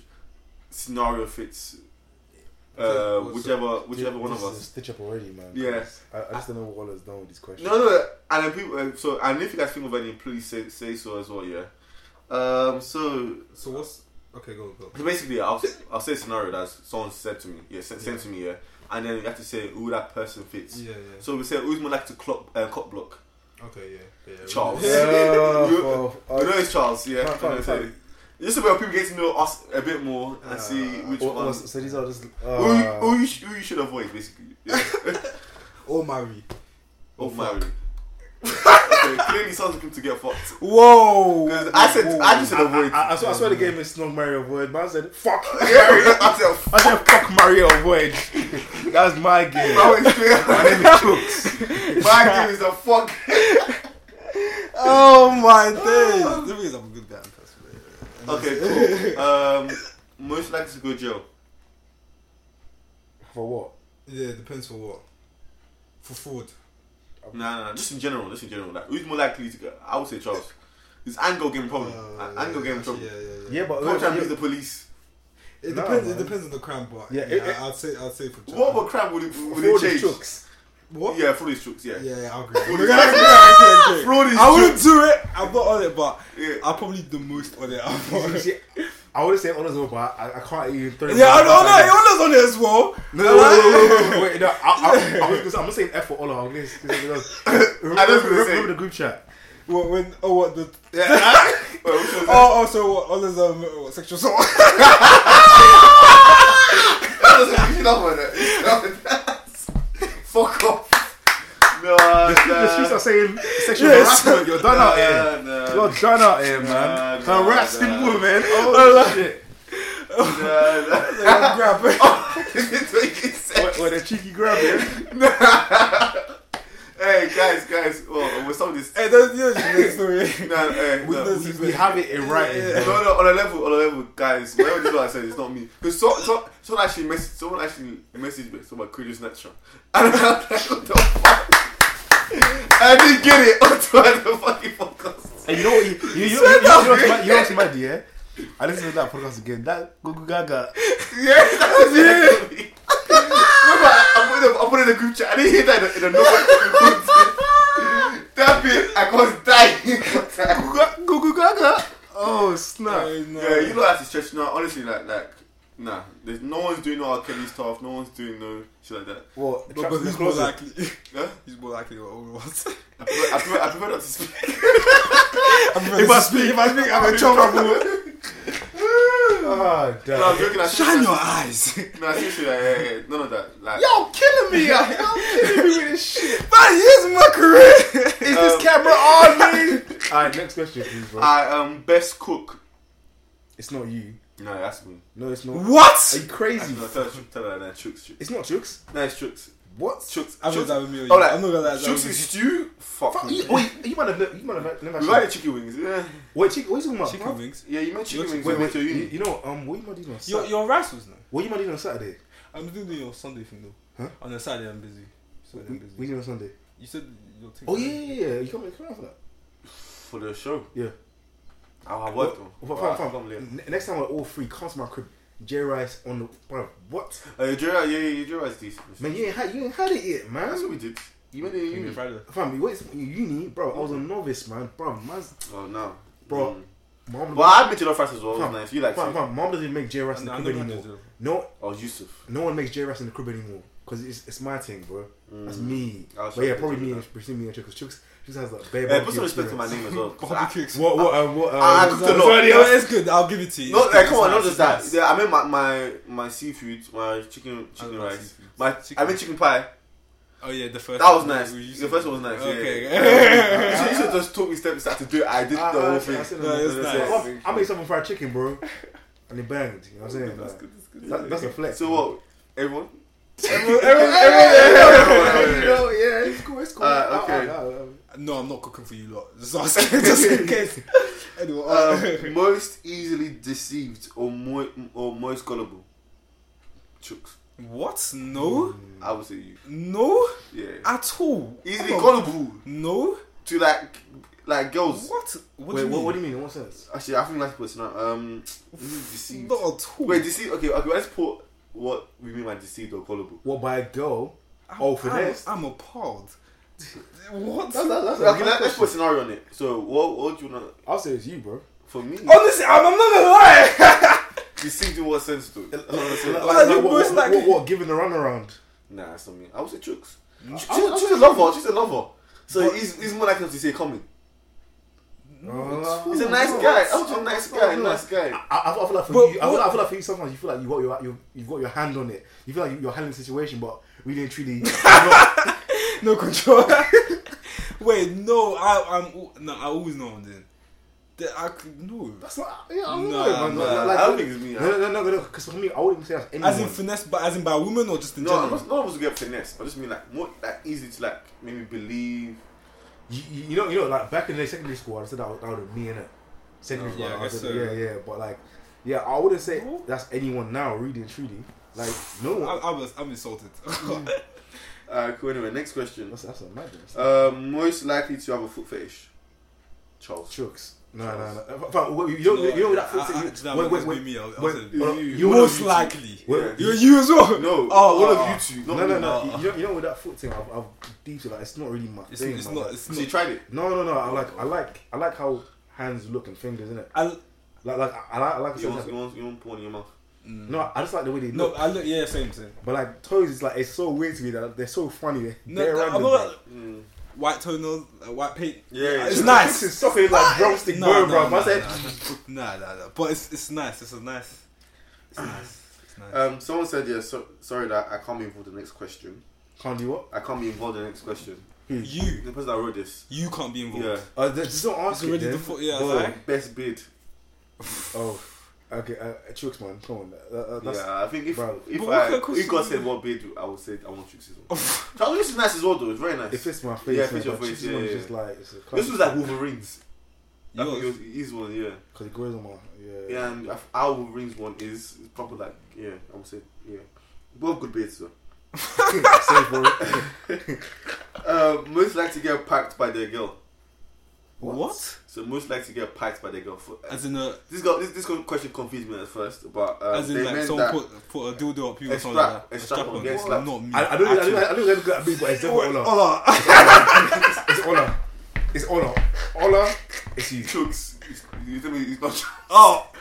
scenario fits. Uh, what's whichever whichever one This of is a us. Stitch up already, man. Yeah. I, I just don't know what Ola's done with these questions. No, no, and then people. Uh, so, and if you guys think of any, please say say so as well. Yeah. Um. So, So what's okay? Go go. so basically, I'll I'll say a scenario that someone said to me. Yeah, sent, sent to me. Yeah, and then you have to say who that person fits. Yeah, yeah. So we say who's more like to clock uh, cop block. Okay, yeah, yeah. Charles. Yeah, You- for- you know it's Charles. Yeah. Fine, fine, And then say- fine. Just so where people get to know us a bit more and see which Or- or- one. so these are just. who, you, Uh, who, you sh- who you should avoid, basically. Yeah. Or marry. or marry. Okay, clearly sounds like him to get fucked. Whoa! I said, I just said avoid. I, I, swear, I swear the game is not Mario Avoid. Man said, fuck. Yeah, I said, I said, fuck Mario Avoid. That's my game. I went straight. My name is Chooks. My game is a fuck. Oh my days! The thing is, I'm a good guy. Okay, cool. Um, most likely to go jail. For what? Yeah, it depends for what. For fraud. Nah, nah, nah, just in general, just in general. Like, who's more likely to go? I would say Charles. His angle game problem. Uh, angle game actually, trouble. Yeah, yeah, yeah. Yeah, but. Can't and yeah, beat the police. It Nah, depends. man. it depends on the crime, but Yeah, yeah, it- it- I- I'd say I'd say for What about crime would it, would fraud it is change? Chooks. what? Yeah, fraud is tricks, yeah. yeah, yeah, I'll agree. Fraud Okay, is okay, jokes. okay, okay. Fraud is I wouldn't do it. I'm not on it, but Yeah. I'm probably the most on it. I'm on it. I would say honors, but I, I can't even. throw it. Yeah, I know, I. Yona's on it as well. No, no, wait, wait, wait, no, I, I, I was gonna say, I'm not saying F for Ola. I'm gonna say, remember, I remember, remember the group chat. What, when? Oh, what the? Yeah. Wait, which one? Oh, oh, so what? Oliver's um, what, sexual assault. That was a- you should have one, you should have one. Fuck off. No, The, nah. the streets are saying sexual Yes. harassment. You're done out here. Nah, nah. You're done out here, Nah, man. nah, Harassing nah. women. Oh shit. Oh. Nah, nah. Grab it. That's what you said. What, what a cheeky grab, yeah? Hey guys, guys, well, we're some this. Hey, that's you know the story. Nah, hey, We no. We, we have it in writing. Yeah. No, no, on a level, on a level, guys. Whatever this is what I said, it's not me. Because so, so, someone actually messaged, someone actually messaged me someone Chris Nature, and I'm like, what the fuck? I didn't get it until the fucking podcast. And you know what? You, you, you, you, you, you, know what's mad- you know what's mad, yeah? I listened to that podcast again. That Gugu Gaga. Yeah, that was it. Remember, I, I, put it, I put it in the group chat. I didn't hear that in the, in the normal. that bit, I was dying. Gugu Gaga. Oh snap! yeah, you know that's a stretch. No, honestly, like, like, nah. There's no one's doing no R. Kelly's tough. No one's doing no shit like that. What? But, but in who's more likely? Yeah? Who's more likely to own what? I prefer, I prefer, I prefer not to speak. if I speak, if I speak, I'm in trouble. Damn. No, I'm joking. I Shine your seriously- eyes. No, seriously, like, yeah, yeah, none of that. Like, Y'all killing me! Y'all killing me with this shit. Man, here's my career. Is Um, this camera on me? Alright, next question, please, bro. I um best cook. it's not you. No, that's me. No, it's not. What? Are you crazy? No, tell, tell her that. Chooks, chooks. It's not Chooks. No, it's chooks. What? Chooks. I'm chooks. not that with me. Or you. Oh, like, I'm not gonna lie. Chooks is stew. Fuck. Fuck, you, wait, you might have never, you might have never We like chicken wings. Yeah, Wait, chicken, what are you talking about? Chicken bro? wings. yeah. You meant chicken Your wings. Wait, when wait, you, uni. you know, um, what you might do on Your Saturday? your rice was no. What you might do on Saturday? I'm doing your Sunday thing though. Huh? On the Saturday I'm busy. Saturday I'm We, busy. we do on Sunday. You said your thing. Oh yeah, yeah, yeah. You come, come out for that. for the show. Yeah. Oh, I worked Well, on. well, I fam, can't believe it. fam, Next time we're all free, come to my crib. J Rice on the bro. What? Uh, Jura, yeah, yeah, Jura is decent. Man, you ain't had you ain't had it yet, man. That's what we did. You went in Finger uni. Friday. Fam, you wait in uni, bro. I was a novice, man. Bro, man's Oh no, Bro. Mm. mom. Well, I've been to the fast as well. Fam, nice. You like fam, it? fam, mom doesn't make J Rice in the I crib never had anymore. to do. No, Oh, Yusuf. no one makes J Rice in the crib anymore because it's it's my thing, bro. That's me. But yeah, probably me and between me and Chooks. Chooks, Chooks has like bare Yeah, put some respect to my name as well. 'cause I- Barbecue experience. What what um, what? Um, Ah, I cooked a lot. somebody Yeah, it's good. I'll give it to you. No, like, come on, not just that. Yeah, I mean my my my seafood, my chicken chicken like rice, my Chicken I mean chicken pie. Oh yeah, the first. That was one. nice. We The first one was nice. Okay. Yeah. you should- you should just took me step start to do it. I did Ah, the ah, whole thing. I No, said- it's I said- nice. well, I made something fried chicken, bro, and it banged. You know what I'm saying? That's good. That's good. that's a flex. So what? Everyone? You know, yeah, it's cool. It's cool. Uh, okay. Ah, ah. No, I'm not cooking for you lot. Just asking, just in case. Anyway, uh, Um, most easily deceived or mo- or most gullible? Chooks. what? No, I would say you. no, Yeah. at all. Easily gullible No. to like like girls. What? What Wait, do you what, what do you mean? In what sense? Actually, I think that's person. Um, deceived. Not at all. Wait, deceived. Okay, okay. Let's put what we mean by deceived or gullible. What by a girl? I'm, Oh, finesse. I'm, I'm appalled. What? That's, that's, that's Okay, let, let's put a scenario on it. So, what what do you wanna? I'll say it's you, bro. For me, oh, Honestly, I'm, I'm not gonna lie. deceived in what sense, though? Like, Well, like, you what, most what, likely- what, what, giving the runaround? Nah, that's not me. I would say Chooks. I- She's, she's a lover. She's a lover. So he's, he's more likely to say coming. He's a nice guy. I'm a nice guy. Nice guy. I, I, I feel like for But you, I feel, like, I feel like for you sometimes you feel like you got your, your you've got your hand on it. You feel like you're handling the situation, but really and truly, you're not. no control. Wait, no, I, I'm no, I always know I'm doing. That I could no. That's not. Yeah, I don't Nah, know, man. nah, Like- I don't think it's me. No, no, no, no, no. Because for me, I wouldn't say that's anyone. As in finesse, but as in by a woman or just in No, general. not, none of us get finesse. I just mean like more like easy to like maybe believe. You, you you know, you know, like back in the secondary school, I said that was, that was me in it. Secondary Yeah, school, I I guess said, so. yeah, yeah. But like, yeah, I wouldn't say that's anyone now, really and truly. Like, no I, one. I was, I'm insulted. Uh, cool. Anyway, next question. That's that's a madness. Um, most likely to have a foot fetish. Charles. Chooks. No, no, no. Fam, wait, You know, you know that. I, I, foot- I, would wait, wait. me. I, I wait, said, on. you- You most know- likely. Yeah. You, you as well. No, Oh, oh, of you ah. two. Not No, no, no. no. You know, you know with that foot thing, I've, I've deep like it's not really my It's, thing. it's man. not. It's So you tried it. no, no, no. I like, I like, I like how hands look and fingers, innit? I, Like, like, I like, I like. You want, you want, you want porn in your mouth. Mm. no, I just like the way they look. no. I look. Yeah, same, same. But like toes, is like it's so weird to me that they're so funny. They're No, they're no, random. I'm bro. not white toenails, uh, white paint. Yeah, yeah. it's Chooks- nice. It's is sucking like drumstick, No, bro, no, bro. no, I said, no, no, no, no. But it's it's nice. It's a nice. It's nice. It's nice. Um, someone said, yeah, so, sorry that I can't be involved in the next question. can't do what? I can't be involved in the next question. you The person that wrote this. you can't be involved. Yeah. Uh, just don't ask It's already it, the then. fo- yeah, like- Best bid. Oh, okay. Uh, Chooks, man, come on. Uh, uh, that's, yeah, I think if bro. if But I kind if God is said it? what bid, I would say I want Chooks as well. Charles, this is nice as well, though. It's very nice. It fits my face. Yeah, man, fits your face, yeah, yeah. just like it's a This was like Wolverines. I think it Yours. was his one, yeah. because it grows on my yeah. Yeah, and our Wolverines one is, is proper like, yeah, I would say, yeah. Both good bids, though. Safe, bro. Uh, most like to get packed by their girl. What? So most like to get packed by their girl. For, As in a, this, got, this this question confused me at first, but uh, as in they like meant someone put put a dildo up you A or something strap- like that. a strap on, get What? slapped. Not me. I, I don't, I don't, I don't think that's big, but it's definitely Ola. Ola. It's Ola. It's Ola. Ola. It's you. Chooks. You tell me it's not. Oh.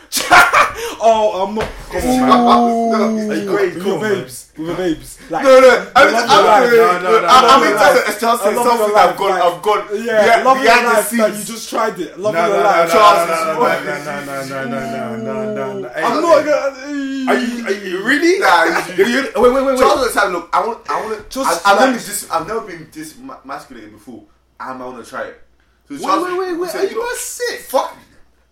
Oh, I'm not. Come on, man. Ooh. Are you crazy? With Come on, babes. With your babes. Like, No, no, I'm, love I'm, your life. I'm, No, no, no, I'm, no, I'm no, into no. it's just I love something your that I've life, gone, like- I've gone Yeah, behind, love your behind the life that you scenes. just tried it. Love No, your no, no, life. no, Charles no, is no, what? no, no, no, no, no, no, no, no. Hey, I'm not gonna. Are you, are you really? Nah, you- You- you- Wait, wait, wait, Charles wait. was like, look, I want, I want to. Just I've, I've never like- been this, I've never been this ma- masculated before, and I want to try it. So Wait, Charles wait, wait, wait. said, Are you know, not sick? Fuck,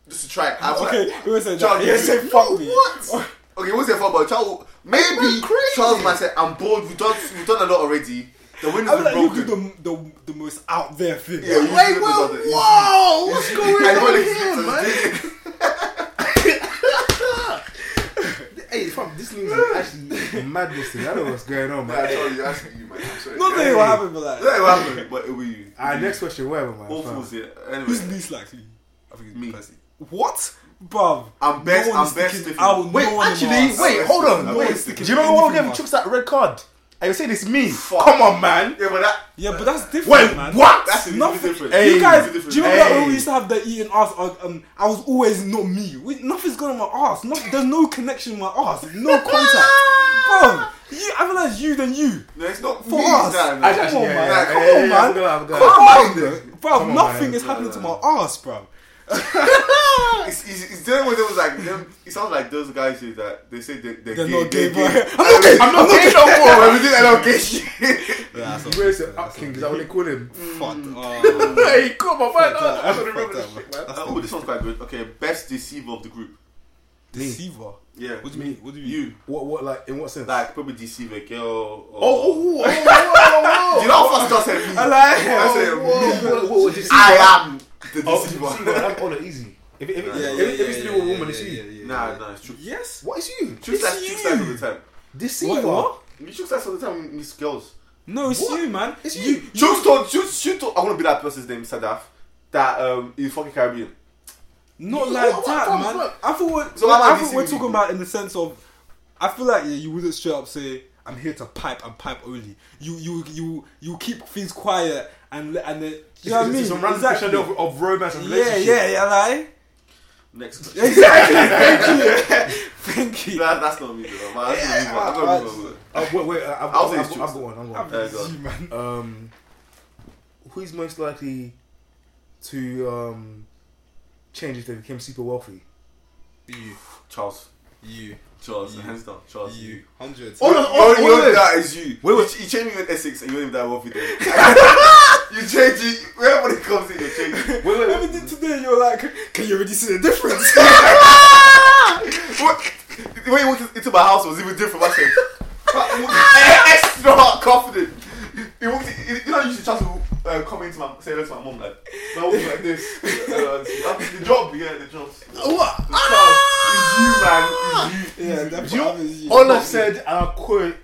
just to try it. I was Okay, like, who said Charles, that? Yeah, you- say fuck me. What? Oh. Okay, what's your fault? But Charles, maybe man crazy. Charles might say, "I'm bored. We've done, we've done a lot already. The wind I has feel been like you do the, the, the most out there thing. Yeah, you Wait, do the whoa, whoa, what's going on here, it's- man? Hey, fam, this thing is actually madness. I don't know what's going on, Nah, man. Charles, you're asking you, man. I'm sorry. Not saying what happened, but like. Yeah, what happened? But it'll be you. Alright, next question, whatever, man. All fam. fools here. Anyway, Who's least likely? I think it's Me. Percy. What? Bruv. I'm best. No I'm best. if out. you- Wait, No actually, Mars. wait, hold on. No Wait, do you remember when we anything gave much. Chucks that red card? And you saying it's me? Fuck. Come on, man. Yeah, but that. Yeah, but that's different, Wait, man. what? That's a Nothing- different. Hey, you guys, do you remember that Hey. when we used to have the eating ass? uh, Um, I was always not me. We, nothing's going on my ass. No, there's no connection with my ass. No contact, bro. You, I realize you than you. No, it's not For me. us. Nah, nah. Actually, Come on, yeah, man. yeah, Come on, man. I'm gonna- I'm gonna- Come Come on, on, bro. Bro, Come on, nothing is happening to my ass, bro. It's, it's, it's them when it was like them. It sounds like those guys here that they say they, they're, They're gay, not gay, they're bro. gay. I'm not gay. I'm not gay no more. When we did that, I'm gay shit. You raised it up, King, is that what they call him? Fuck. Oh, mm. Hey, come on, man. I that. don't remember this shit, man. man. Oh, this one's quite good. Okay, best deceiver of the group. deceiver. Yeah, What do you mean? What do you mean? you What, what, like, in what sense? like probably deceive a girl. Or, oh, oh, oh, oh, oh, oh, oh, oh. Do you know how fast God said me? I like. I said oh, whoa, whoa, whoa, deceiver. I am the Oh, deceiver. deceiver. That's all easy. If, if, if, Yeah, if, yeah, if it's to do with a woman, it's you. Nah, nah, it's true. Yes. What is you? True stats, true stats all the time. Deceiver. What? what? You true stats all the time with these girls. No, it's What? you, man. It's you. you. Shoot told, shoot, shoot told, I want to be that person's name, Sadaf. That um, in fucking Caribbean. Not You- like what- that, what- man. what- I thought we're, So how I I thought we're talking people? about in the sense of, I feel like yeah, you wouldn't straight up say I'm here to pipe and pipe only. You you you you keep things quiet and let- and then you know what I mean? Some random Exactly. question of, of romance and relationship. yeah, yeah, yeah, like Next question. exactly. Thank you, thank you. That, that's not me, though. Man, that's not me, man. I'm uh, gonna move on. Uh, wait, wait. Uh, I've, I'll I've, I've, it's I've got one. I've got I'm one. Uh, go on. you. Um, who's most likely to um, change if they became super wealthy? You, Charles. you, Charles, You. hands down. Charles. you, hundreds. Oh, no, Oh, oh, you wait, know wait. that is you. Wait, wait. You, you changed me in Essex and you weren't even that wealthy then. you change it. Whenever it comes in, you change it. Wait, wait, Everything today, you're like, can you already see the difference? What? The way you walked into my house was even different. I said, extra confident. He walked in, you know, you should try to uh, come into my, say hello to my mom, like, my mom was like this. Uh, the job, yeah, the job. What? The child, it's you, man. It's you. yeah, It's that's you. what you. All I said, and I quote,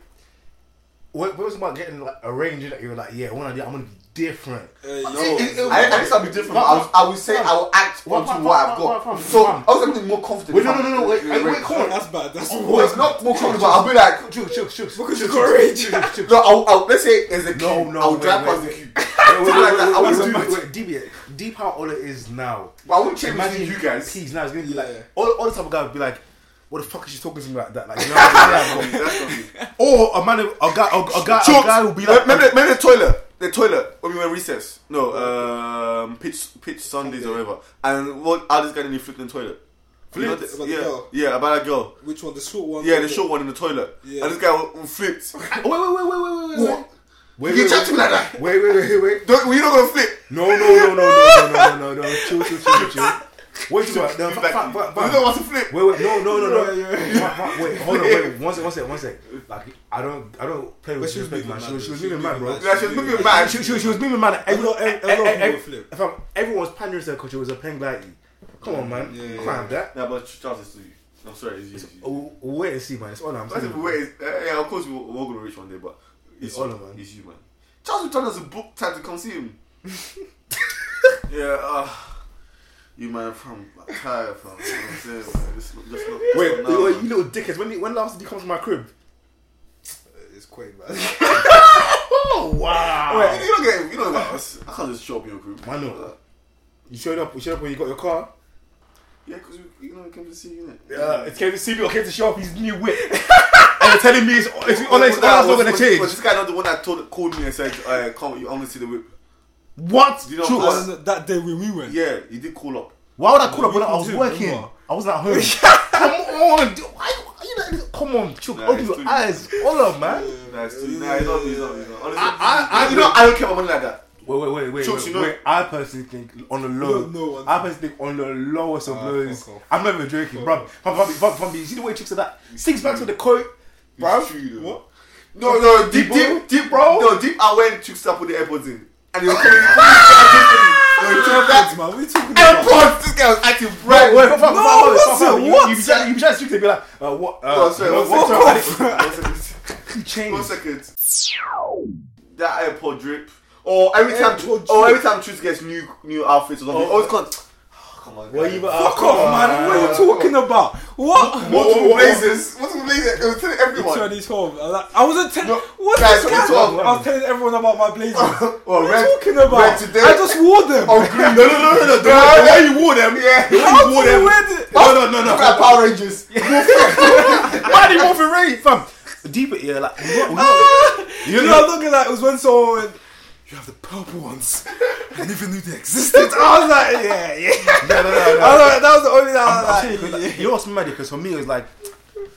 what, what was about getting like arranged? Like you were like, yeah, one idea, I'm gonna be different. Uh, No, know, it- it- I, I guess I'll be different. but I, was, I would say I will act What, onto what, what I've got. what, what, So what? I was something more confident. Wait, no, no, no, no, wait, wait, wait, come on. that's bad. That's Oh, it's not more confident, I'll be like, Chooks, chooks, chooks. Because you Chooks, got chooks, rage. chooks, chooks. no, I'll, I'll, let's say there's a queue. No, no, I'll wait, drive past the wait. queue. Wait, wait, Something like wait, that. I wait, will do wait, it. wait, deep. Deep how all it is now. But I won't change Imagine between you guys. Keys now. It's gonna be like all, all the type of guy would be like, "What the fuck is she talking to me like that?" Like, you know what I'm saying? That's not me. Or a man, a guy, a, a guy, a guy will be like, remember, remember the toilet? The toilet when we went recess. No, um, pitch pitch Sundays or whatever. And what? How this guy nearly flipped in the toilet. You know Flipped? the- About yeah, girl? yeah, about that girl. Which one? The short one? Yeah, the short one in the toilet. Yeah. And this guy flipped. wait, wait, wait, wait, wait, wait, wait. What? Wait, You wait, chat wait, to me like that. Wait, wait, wait, wait. Don't, you're not gonna flip. No, no, no, no, no, no, no, no, no, no. Chill, chill, chill, chill. Wait, chill. No, You fa- back fa- me. fa- You fa- don't want to flip. Wait, wait, no, no, no, no. Yeah, yeah, Fa- fa- Wait, hold on, wait, one sec, one sec, one sec. Like, I don't, I don't play with she disrespect, man. She was, she mad, was moving mad, bro. Yeah, she was moving mad. She, she, she was moving mad. Every, A lot- a- a lot of eh, eh, people flip. If I'm, everyone was pandering to her because she was a pen glidey. Come on, man. Yeah, yeah, Can't have that. Nah, but Charles is to you. I'm sorry, it's you. It's you. We'll, we'll wait and see, man. It's all I'm saying. wait, it's- uh, yeah, of course we're, we're all gonna reach one day, but it's, It's you, Honor, man. It's you, man. Charles returned us a book time to come see him. yeah, uh, you man from like, tired from. You know what I'm saying, man. Just, just not, just Wait, now, wait, you little dickheads. When, when last did you come to my crib? It's quite bad. Oh, wow. Wait, you don't get you don't get. I can't just show up in your group. I know. You showed up. You showed up when you got your car. Yeah, because you know, it came to see you, innit? Uh, it came to see me or came to show off his new whip. and you're telling me it's, it's, it's, Was it's, that- not going to change. Was this guy not the one that told, called me and said, uh, "Come, you only see the whip"? What? You know, True. us- And that day when we went. Yeah, he did call up. Why would I call No, up when I was can working? remember? I wasn't at home. come on, dude. Why, why you not, come on, Chuck, Nah, open it's your too- eyes. Hold up, man. Nah, it's too, nah, he's not, he's not, he's not. Honestly, I- I- I- you know, I don't care about money like that. Wait, wait, wait, wait, Chooks, wait, you know- wait. I personally think on the low. don't know what- I personally think on the lowest of Ah, lows. fuck off. I'm not even joking, bro. From, from, from, from, you see the way chicks are that six bags with the coat, bro. It's true, though. What? No, no, deep, Deep, deep, deep, bro. No, deep. I went to start put the AirPods in, and he was calling me. No, he took that man, what are you talking about? AirPods. This guy was acting Wait, bright. wait, fam, fam, No, what's it? What? you, be trying, you be trying to speak to me like, uh, what? Uh, Oh, sorry, one second. One second. You One second. That AirPod drip. Or every time, or every time Truth gets new new outfits or something, Oh. always can't. Come on, Well, guys. you Fuck off, man. What are you talking about? What? Multiple blazers. Multiple blazers. It was telling everyone. 2012. I like- I wasn't telling. No, What's guys, this? 2012. I was telling everyone about my blazers. Well, What are red, you talking about? today. I just wore them. Oh, green. No, no, no, no, no. The way, way you wore them. Yeah. The way you wore them. wear it? No, no, no, no. Look Power Rangers. Why do you want for rain, fam? Deep it, yeah, like, we know, we You know, I'm looking like it was when someone went, You have the purple ones. I never knew they existed. I was like, Yeah, yeah. no, no, no, I no. was like, that was the only time I I'm, I'm was saying, like, you know what's mad? Because for me, it was like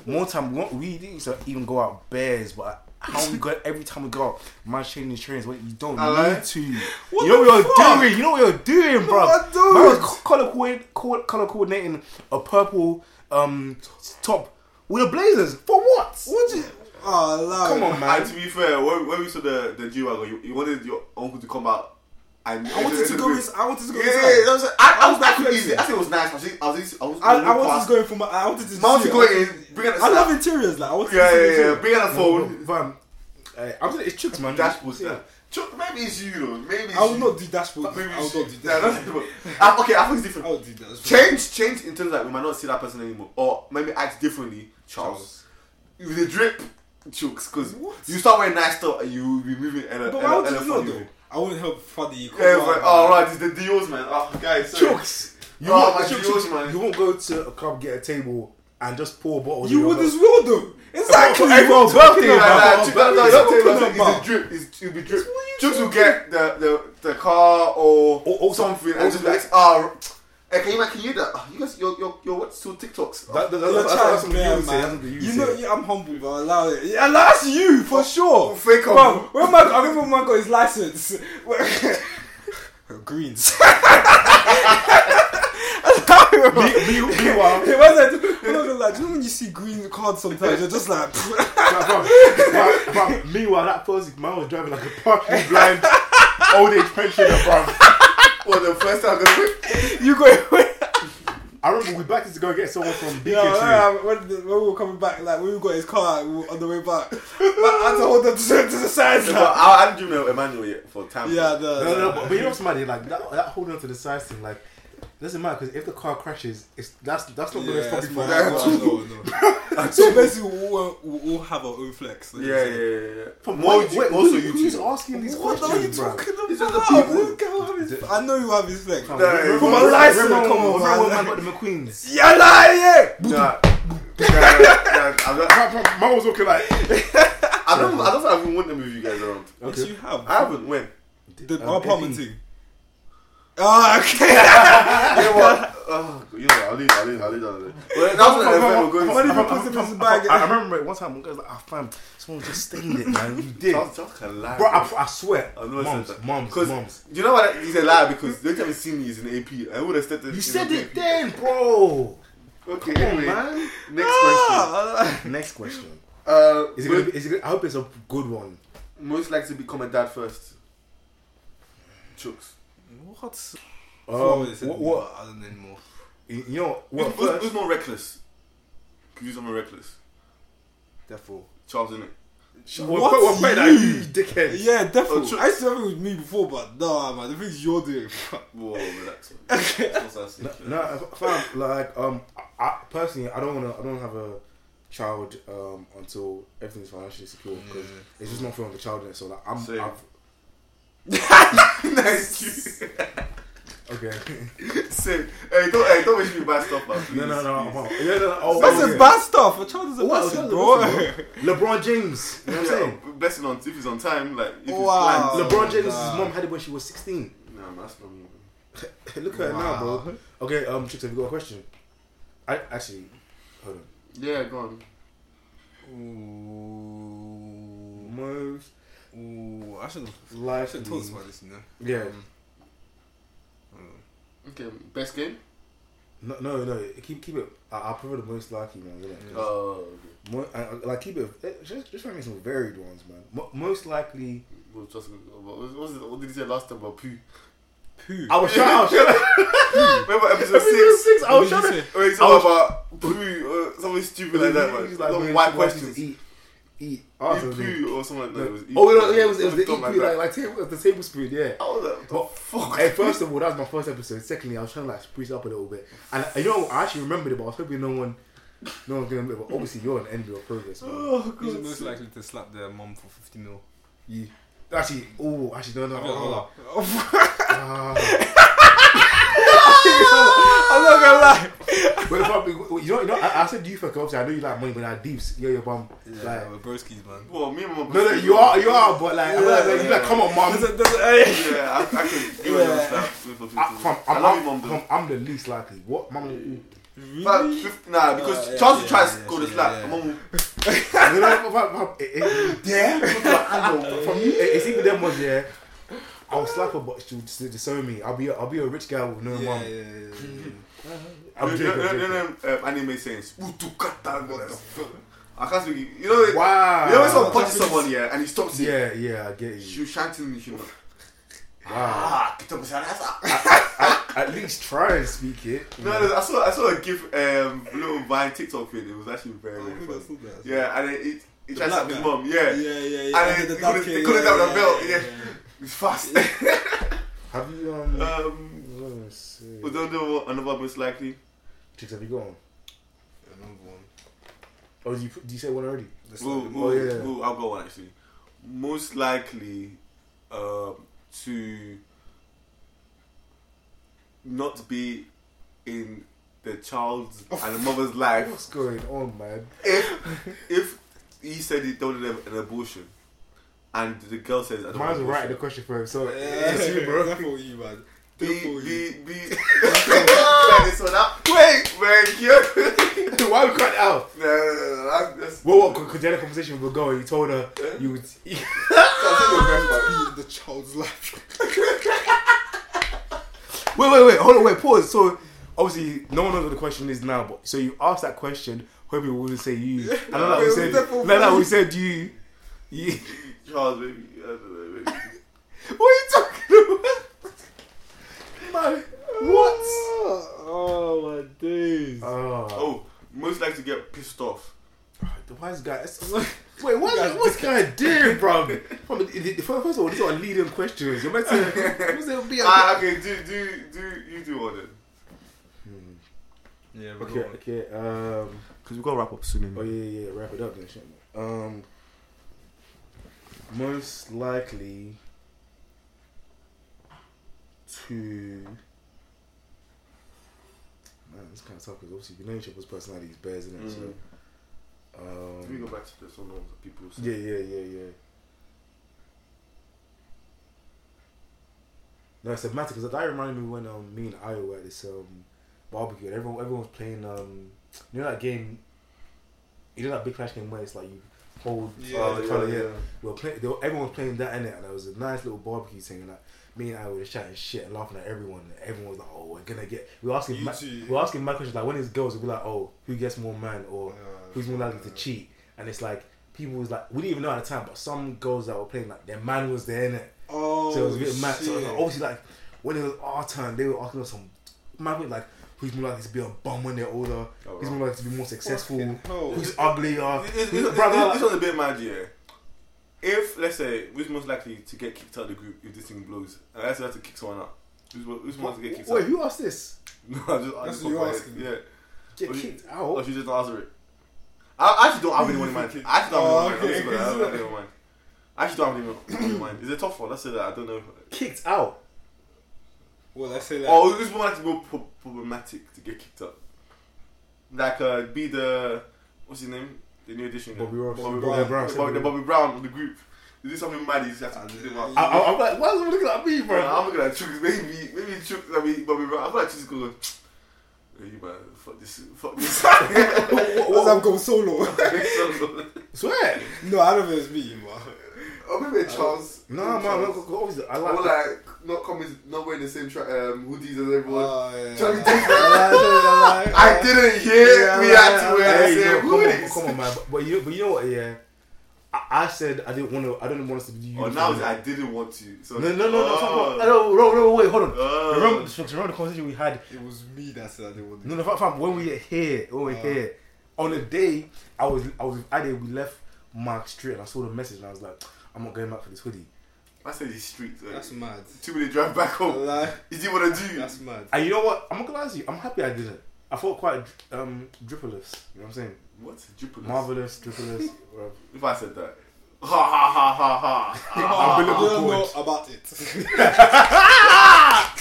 more time. We, we didn't used to even go out bears, but how we got every time we go out, man, changing his trains. Wait, you don't I need to. What you know what you're fuck? doing. You know what you're doing, bro. am I doing? Man was co- color color coordinating a purple um top with a blazers for what? What you. Oh, Lord. Come on, man. And to be fair, when, when we saw the the G wagon, you, you wanted your uncle to come out. And I wanted to go inside. I wanted to go Yeah, yeah, yeah, I was, I, I I was was back back easy. I think it was nice. I was, I was, I was, I, I wanted to go in for my. I wanted to. I wanted to go in, bring out the I love interiors. Like I wanted Yeah, to see yeah, yeah. Bring out the phone. Fam, uh, I'm saying it's tricks, man. Dashboard. Yeah. Yeah. Chuck, maybe it's you though. Maybe it's I will you. not do dashboard. Maybe I will not do Yeah, that. Ah, okay, I think it's different. I will do that. Change, change in terms of like we might not see that person anymore, or maybe act differently. Charles, with the drip, chooks, because you start wearing nice stuff and you will be moving. And But why would you though? I wouldn't help. You Yeah, it's like, oh right, it's the deals, man. Oh guys, sorry. Chooks. You, Oh, won't, my Chooks, Dios, man. you won't go to a club, get a table, and just pour bottles. You would as well though. Exactly. Everyone's What are you birthday, man. nah, about? Chooks- What are no, you don't take talking. It's a drip. It's, it'll be drip. Chooks will get the, the, the car or, Or- or something some- and just be like, oh, hey, can you can you do that? Oh, you guys, your your your what's two TikToks? That, that, that, You're that's, trying that's to you man. You You know, yeah, I'm humble, but I allow it. Yeah, that's you for sure. fake Bro, humble. when my, I remember when man got his license. Greens. Me- me- Meanwhile, It wasn't. When I was like, do you know when you see green cards sometimes? You're just like, meanwhile, that person man was driving like a partially blind old age pensioner, bro. Well, the first time I you got away. I remember we backed to go get someone from Beacon Yeah, Street. yeah, when, when we were coming back, like when we got his car we on the way back, but I had to hold them to, to the sides. But Like, I, I didn't know Emmanuel yet for time. yeah, the, No, no, no, but, but you know what's mad? Like that, that holding on to the sides thing, like it doesn't matter because if the car crashes, it's that's that's not yeah, gonna stop that's you from no, no. so basically, we'll, all- we'll all have our own flex. like Yeah, you yeah, said. yeah. yeah. From More, wait, wait, also who, you who's two. asking these What are you questions, bro? talking about? These are the people. This guy will have his- I know you have his flex. Fam, Nah, remember- yeah, For my remember- license, remember come when- on, remember when man. man got the McQueens? Yeah, lie, yeah. Nah, nah, nah, I'm not- Fam, fam, Man was looking like I don't. I don't think I've even won them with you guys around. Yes, you have. I haven't. When? The Um, apartment AP. thing. Oh, okay. You know what? Oh, you know. I'll leave. I'll leave. I'll leave that. But that was an event we're going How many to. people put it in his I, bag? I remember one time one guy was like, ah, fam, someone just stained it, man. You did. Charles, Charles can lie. Bro, I, I swear. I know I Moms, that. moms, Cause moms. you know what? He's a liar because the only time he's seen me is in AP. I would have said that. You said it then, bro. Okay, Come on, man. Next Ah. Next question. question. Uh, Is it gonna be, is it gonna, I hope it's a good one. most likely to become a dad first. Chooks. What? Um, what, what, I don't know anymore. you you know, Who's, what who's, first? who's more reckless? Could you someone reckless? Therefore. Charles, innit? What? What? What? What? You? You dickhead. Yeah, definitely. Oh. I used to have it with me before, but no, man, the things you're doing. Whoa, relax. man. That's what No, fam, like um, I, I personally, I don't wanna, I don't have a child um until everything's financially secure because it's just not fair on the child in it. So like, I'm, I've, nice. Okay. Say, hey, don't, hey, don't wish me bad stuff, man. no, no, no. please. Yeah, no, no. Oh, That's oh, yeah. bad stuff. A child is a What? bastard, Child bro. LeBron James. You know what I'm saying? Yeah, blessing on if he's on time, like if Wow. he's planned. LeBron James' nah. mom had it when she was 16. Nah, man, that's not me. Look at her now, bro. Okay, um, Chicks, have you got a question? I actually, hold on. Yeah, go on. Ooh. Most Ooh. I should have. I should likely. have talked about this, you know. Yeah. Um, Okay, best game. No, no, no. Keep keep it. I, I prefer the most likely ones. innit? Yeah. Uh, Mo- I, I- like keep it. eh, Just just try to make some varied ones, man. Mo- most likely. we'll just what, was, what, it, what did you say last time about poo? poo. I was trying. I was trying. Remember episode Episode six? six. I What was did you trying to. say? Where he's I was- talking about poo or something stupid like that, man. He's Like, white she wants you questions. To Eat, eat. Eat Oh, so or something like that. It was eat Oh poo. no, yeah, it was, it was the Something EP, that. like like table, the tablespoon, yeah. I was like, what the fuck? Hey, first of all, that was my first episode. Secondly, I was trying to like spruce it up a little bit, and uh, you know, I actually remembered it, but I was hoping no one, no one's gonna. But obviously, you're an envy of progress, man. Oh, Who's God. most likely to slap their mum for 50 mil? You actually, oh, actually, no, no, oh, I'm ah. not gonna lie. But the problem, you know, you know, I, I said you for obviously I know you like money, but I deeps, you're your bum. Yeah, Like, we're broskies, man. Well, me and my no, no, you are, you are, but like, I'm like, like, you like, come on, mom. Does it- does it- Yeah, I, I can give it a slap. with a I, 50. from, I I'm, love I'm, mom. I'm, I'm the least likely. What, mom? You But nah, because Uh, yeah, Charles yeah, tries yeah, to go the yeah, slap. yeah. My mum will know, but- but- it- it- yeah. From you, it- it's even them ones. Yeah, I'll slap her, but she'll just disown me. I'll be, a, I'll be a rich guy with no Yeah, mom. yeah, yeah, yeah. I'm you joking. know, I'm you know, you know, um, anime sayings. Utukata. What the fuck? I can't speak. You know, Wow. you know when someone punches someone, yeah, and he stops it. Yeah, yeah, I get you. You shouting me, you know. Wow. Ah, kita At least try and speak it. No, no, I saw I saw a gif um little Vine TikTok thing. It was actually very very funny. Yeah, and it it, it tried to slap his black mom. Yeah, Yeah, yeah, yeah. And Under they the couldn't- duck they couldn't yeah, have the belt, yeah, yeah. it's fast. Have you um? um, let me see. was there another, another most likely? Chicks, have you gone? Another one. Oh, did you did you say one already? Let's Ooh, let them- ooh, Oh, yeah. ooh, I'll go one actually. Most likely, um, to not be in the child's and the mother's life What's going on, man? if if he said he don't have an abortion, and the girl says I don't Mine's want writing an the question for him. So Yeah, it's you, bro. That's for you, man. Be That's for you. be be. This one out. Wait, wait, you. Why we cut out? No, no, no, no. That's, that's, Well, what? Because you had a conversation with a girl. You told her you would. Be in the child's life. Wait, wait, wait. Hold on, wait. Pause. So obviously, no one knows what the question is now. But so you asked that question, hoping we wouldn't say you. And then like we said, definitely no, no, we said you. you. Charles, baby. I don't know, baby. What are you talking about? Man, what? Oh my days. Oh, Oh, most likely to get pissed off. the wise guy. Wait, what? What's this guy doing, bro? From the- the- First of all, these are leading questions. You're meant to. what's it be? Ah, okay. Do do do you do one then? Yeah, Okay, going. okay. Um. Because we got to wrap up soon. Oh yeah, yeah, yeah. Wrap it up then. Shit. Um. Most likely to. Man, it's kind of tough because obviously we know each other's personalities, bears in it. Mm. So. Let me go Um, back to the some of the people. yeah, yeah, yeah, yeah. No, it's a matter because that reminded me when um me and I were at this um barbecue and everyone everyone was playing um you know that game you know that big flash game where it's like you hold Yeah, uh, the yeah, yeah. we were playing, they were, everyone was playing that in it, and there was a nice little barbecue thing. And like me and I were chatting shit and laughing at everyone. And everyone was like, "Oh, we're gonna get." We were asking, we were asking my questions like, when it's girls, we'll be like, "Oh, who gets more man or Uh, who's more likely to cheat?" And it's like people was like, we didn't even know at the time, but some girls that were playing like their man was there in it, Oh, so it was a bit mad. So shit. like, obviously, like when it was our turn, they were asking us some man like. Who's more likely to be a bum when they're older? Oh, who's more likely to be more successful? Who's uglier? This, this, Who's, this, brother, this, this one's a bit mad, yeah. If let's say who's most likely to get kicked out of the group if this thing blows, and I actually have to kick someone out. Who's who's most to get kicked Wait, out? Wait, who asked this? No, I just I That's just what you're asking. Yeah. Get Oh, you- kicked Oh, out? she just answer it. I I actually don't have anyone in mind. I actually don't Oh, have anyone in okay. mind. I don't have anyone in mind. I actually don't have anyone in mind. It's a tough one. Let's say that I don't know. Kicked out? Well, let's say like. Or who's more likely to be problematic to get kicked up? Like, uh, be the what's his name? The new addition. guy. Bobby Ross. Bobby Bobby Brown. Brown. Bobby, the Bobby Brown of the group. You do something mad, you just. I, I'm like, why is he looking at me, Bro? I'm looking at Chooks. Maybe, maybe Chooks. I mean, Bobby Brown. I feel like Chooks going. Hey, man, fuck this, fuck this. What's up, go solo? Swear. no, I don't think it's me, man. Oh, maybe it's Charles. Nah, man, look, look, obviously, I like. Or like not coming, not wearing the same tra- um, hoodies as everyone. Oh, yeah. Charlie I Dixon. I didn't hear Yeah, me had to wear the same hoodies. come on, man. But, but you, but you know what? Yeah, I, I said I didn't want to. I didn't want us to do. Oh, now I didn't want to. So No, no, no, no, Oh. about- no, no, no, wait, hold on. Oh. Remember, remember the conversation we had? It was me that said I didn't want to. No, no, fam, fam, when we were here, when we were Uh. here, on the day I was, I was with Ade, we left Mark Street, and I saw the message, and I was like, I'm not going back for this hoodie. I said these streets. Like, That's mad. two minute drive back home. Like, Is he what to do? that's mad. And you know what? I'm not gonna lie to you. I'm happy I didn't. I felt quite um dripperless. You know what I'm saying? What? Jupiter. Marvelous, dripperless. If I said that. Ha ha ha ha ha. I Umbilical don't know about it.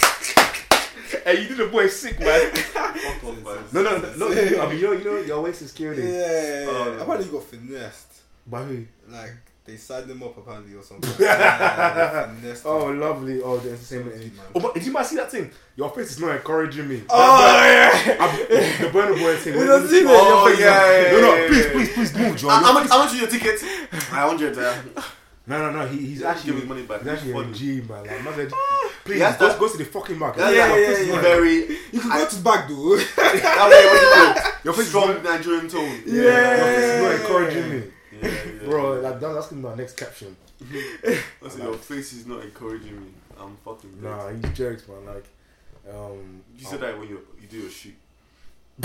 Hey, you did the boy sick, man. Fuck off, man. no, no, no, no. I mean, you know, you know, your waist is security. yeah, Oh. apparently he got finessed. By who? Like they signed him up apparently or something. yeah, they finessed him. Oh, lovely. Oh, the entertainment. Sorry, industry. Oh, but did you might see that thing? Your face is not encouraging me. Oh yeah. I'm- the Burna Boy thing. You don't see that? Oh, Your face is yeah, yeah, No, no, yeah, please, yeah. please, please move, John. How Your much? How much is your ticket? I hundred. Uh, No, no, no. He, he's actually give his money back. He's actually a Funny. G man. Like, man said, please Yes, go, go to the fucking market. that's Yeah, like yeah, a yeah. very. You can I- go to the back though. That way, what you call Your face is strong Nigerian tone. Yeah, your face is not Yeah. encouraging me, Yeah, yeah, bro. Like that's gonna be my next caption. I said, your face is not encouraging me. I'm fucking dead. Nah, he's jokes, man. Like, um, You said that when you you do your shoot.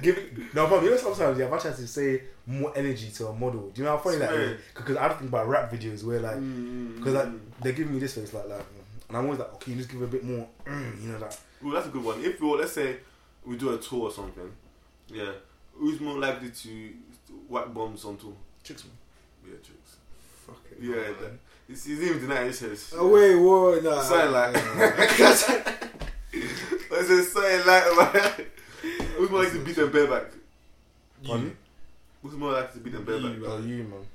Give it, no, but you know sometimes yeah, I've actually had to say more energy to a model. Do you know how funny that Swear. is? Because I think about rap videos where like, Mm, because like they give me this face like like, and I'm always like, okay, you just give it a bit more, mm, you know that. Well, that's a good one. If we let's say we do a tour or something, yeah, who's more likely to whack bombs on tour? Chicks, man. Yeah, chicks. Fuck it. Yeah, that, it's, he's even denying it. Says, Oh wait, whoa, nah. Something like. Let's just say like, man, who's more likely to beat them bareback? Pardon? Who's more likely to beat them bareback? You. Oh, you man.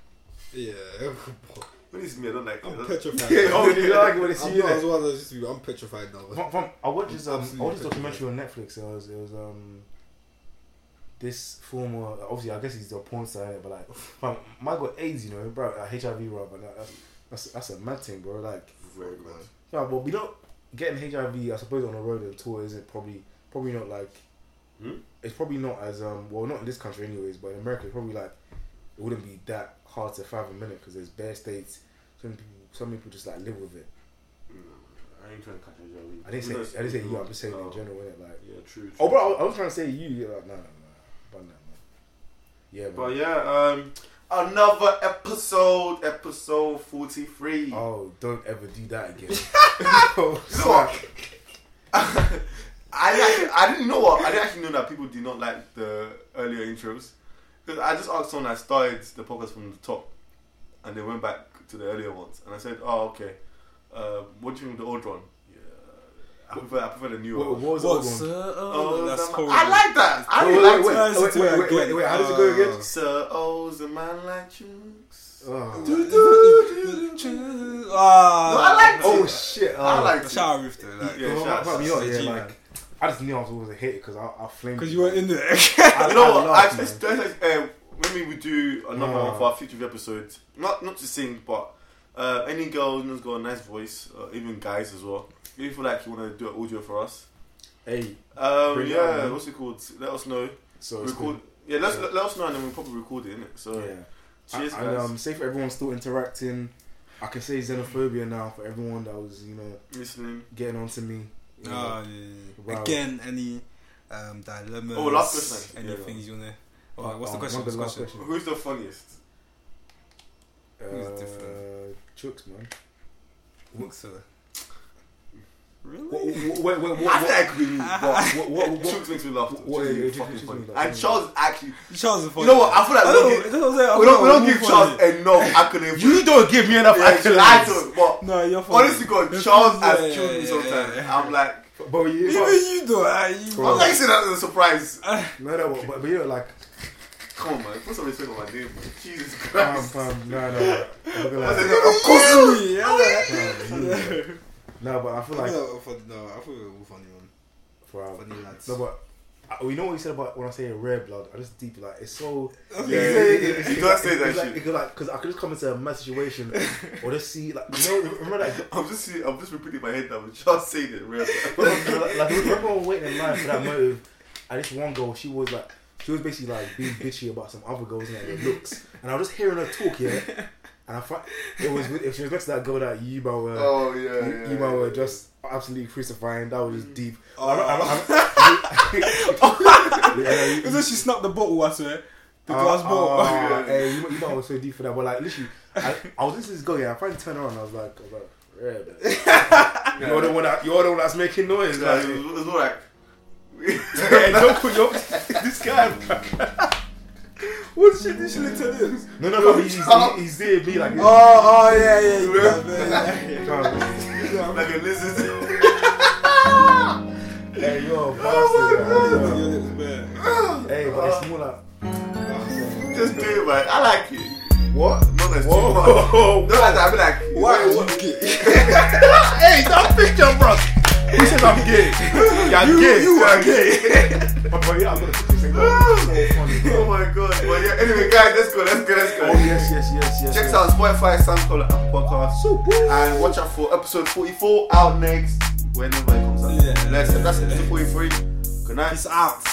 yeah. When it's me, I don't like it. I'm petrified. Yeah, oh, you like it when it's I'm you. not innit? as well as you. I'm petrified now. Fam, fam, I watched this. Um, I watched this documentary on Netflix. It was, it was um, this former. Obviously, I guess he's the porn star, innit, but like, fam, might got AIDS, you know, bro. Uh, HIV, bro. But that- that's that's that's a mad thing, bro. Like, Very yeah, but we don't getting HIV. I suppose on the road and tour isn't probably probably not like. Hmm? It's probably not as um well not in this country anyways, but in America it's probably like it wouldn't be that hard to fathom minute because there's bare states. Some people some people just like live with it. No, I ain't trying to catch job. I didn't say I didn't say you. I'm just saying in general, innit? Like. Yeah, true. true. Oh, bro, I, I was trying to say you. You're like, no, no, no, but no, man. Yeah, man. But yeah, um, another episode, episode forty-three. Oh, don't ever do that again. Oh. I I didn't know what I didn't actually know that people did not like the earlier intros because I just asked someone that started the podcast from the top and they went back to the earlier ones and I said, oh okay, uh, what do you think of the old one? Yeah, I prefer I prefer the new one. what was the What, one? sir? Oh, Oh, that's that- horrible. I like that. I Wait, really wait, liked wait, wait, wait, wait, wait, wait, wait, How does it go again? Sir O's a man like chunks. Oh, Ah, No, I liked oh it. shit! I Oh. liked it. Shower roof though, like, Yeah, shout out. you know, yeah, G, like. I just knew I was always a hater because I, I flamed. Because you weren't in there. I, You know I what? laughed, Actually, man. let's, let's, uh, maybe we do another No. one for our future episodes. Not not to sing, but uh, any girl who's got a nice voice, uh, even guys as well. If you feel like you want to do an audio for us, Hey, um, yeah, on, what's it called? Let us know. so it's record. cool. Yeah, let's Yeah. let, let us know, and then we'll probably record it, innit? So Yeah. cheers, and, guys. um, say for everyone still interacting, I can say xenophobia now for everyone that was, you know, Listening. getting onto me. you know. Oh, yeah, yeah. Wow. Again, any um, dilemmas? Oh, last question. Any Yeah, yeah. you wanna? Oh, what's the um, question? What's the the question? Who's the funniest? Uh, Who's different? Chooks, man. What's the- Really? Wait, wait, wait, what? I think I agree with you, but What? What? What? Chooks makes me laugh. What- What, yeah, yeah, fucking funny. makes me laugh. And Charles actually. Charles is funny. You know what? I feel like I we don't, don't give, that's what I'm. I we don't, we don't give Charles funny. enough accolades. You don't give me enough yeah, I don't. But No, you're funny. honestly, God, That's Charles funny. has Yeah, killed me sometimes. yeah, yeah. I'm like, But you, Even but, you do. Uh, you, I'm like saying that as a surprise. no, no, but, but you know, like, Come on, man. Put some respect on my name, man. Jesus fam, Christ. fam, no, no, I'm not gonna I said, lie. of course. Really? Yeah, Fam, No, but I feel like, no, for, no, I thought we were all funny, man. for Funny lads. no, but. uh, You know what you said about when I say rare blood? I just deep like it's so. Yeah, it's- yeah, it's- you it's don't like- say that it's like, shit. Because like, because I could just come into a mad situation, or just see like you know remember that I'm just, see- I'm just repeating my head now. But Charles saying it real. like, like remember when waiting in line for that motive, and this one girl, she was like, she was basically like being bitchy about some other girls and like their looks, and I was just hearing her talk, yeah, and I thought it was with, if she was next to that girl that you were, Oh yeah, you, yeah. you were yeah. just absolutely crucifying. That was just deep. Oh. I, I, I, yeah, you- Is that she snapped the bottle? I swear. The Uh, glass bottle. uh, Yeah. hey, you, you know I was so deep for that, but like literally, I, I was listening to this girl, yeah. I finally turned around, and I was like, I was like, yeah, you're the one that you're the one that's making noise. Like, Like, it was, it was more like. Hey, don't put your this guy. What shit did she look to this? No, no, no. He's he's, oh. he's there, be like, Oh, oh yeah, yeah, you got Fam, like a lizard. hey, you're a Oh bastard. man. man. Hey, but it's more like Just do it, man. I like it. what? Not as too Whoa, much. whoa, whoa. Not like that. I be like, Why would what? you get? Hey, that picture, bro. Who says I'm gay? You're You- gay. you are gay. but, but yeah, I'm gonna put this thing on. So funny. Oh my god. Well, yeah. Anyway, guys, let's go. Let's go. Let's go. Oh yes, yes, yes, yes. Check yes. out Spotify, SoundCloud, Apple Podcasts. So good. And watch out for episode 44 out next whenever it comes out. Yeah. Let's, that's episode 43. Good night. Peace out.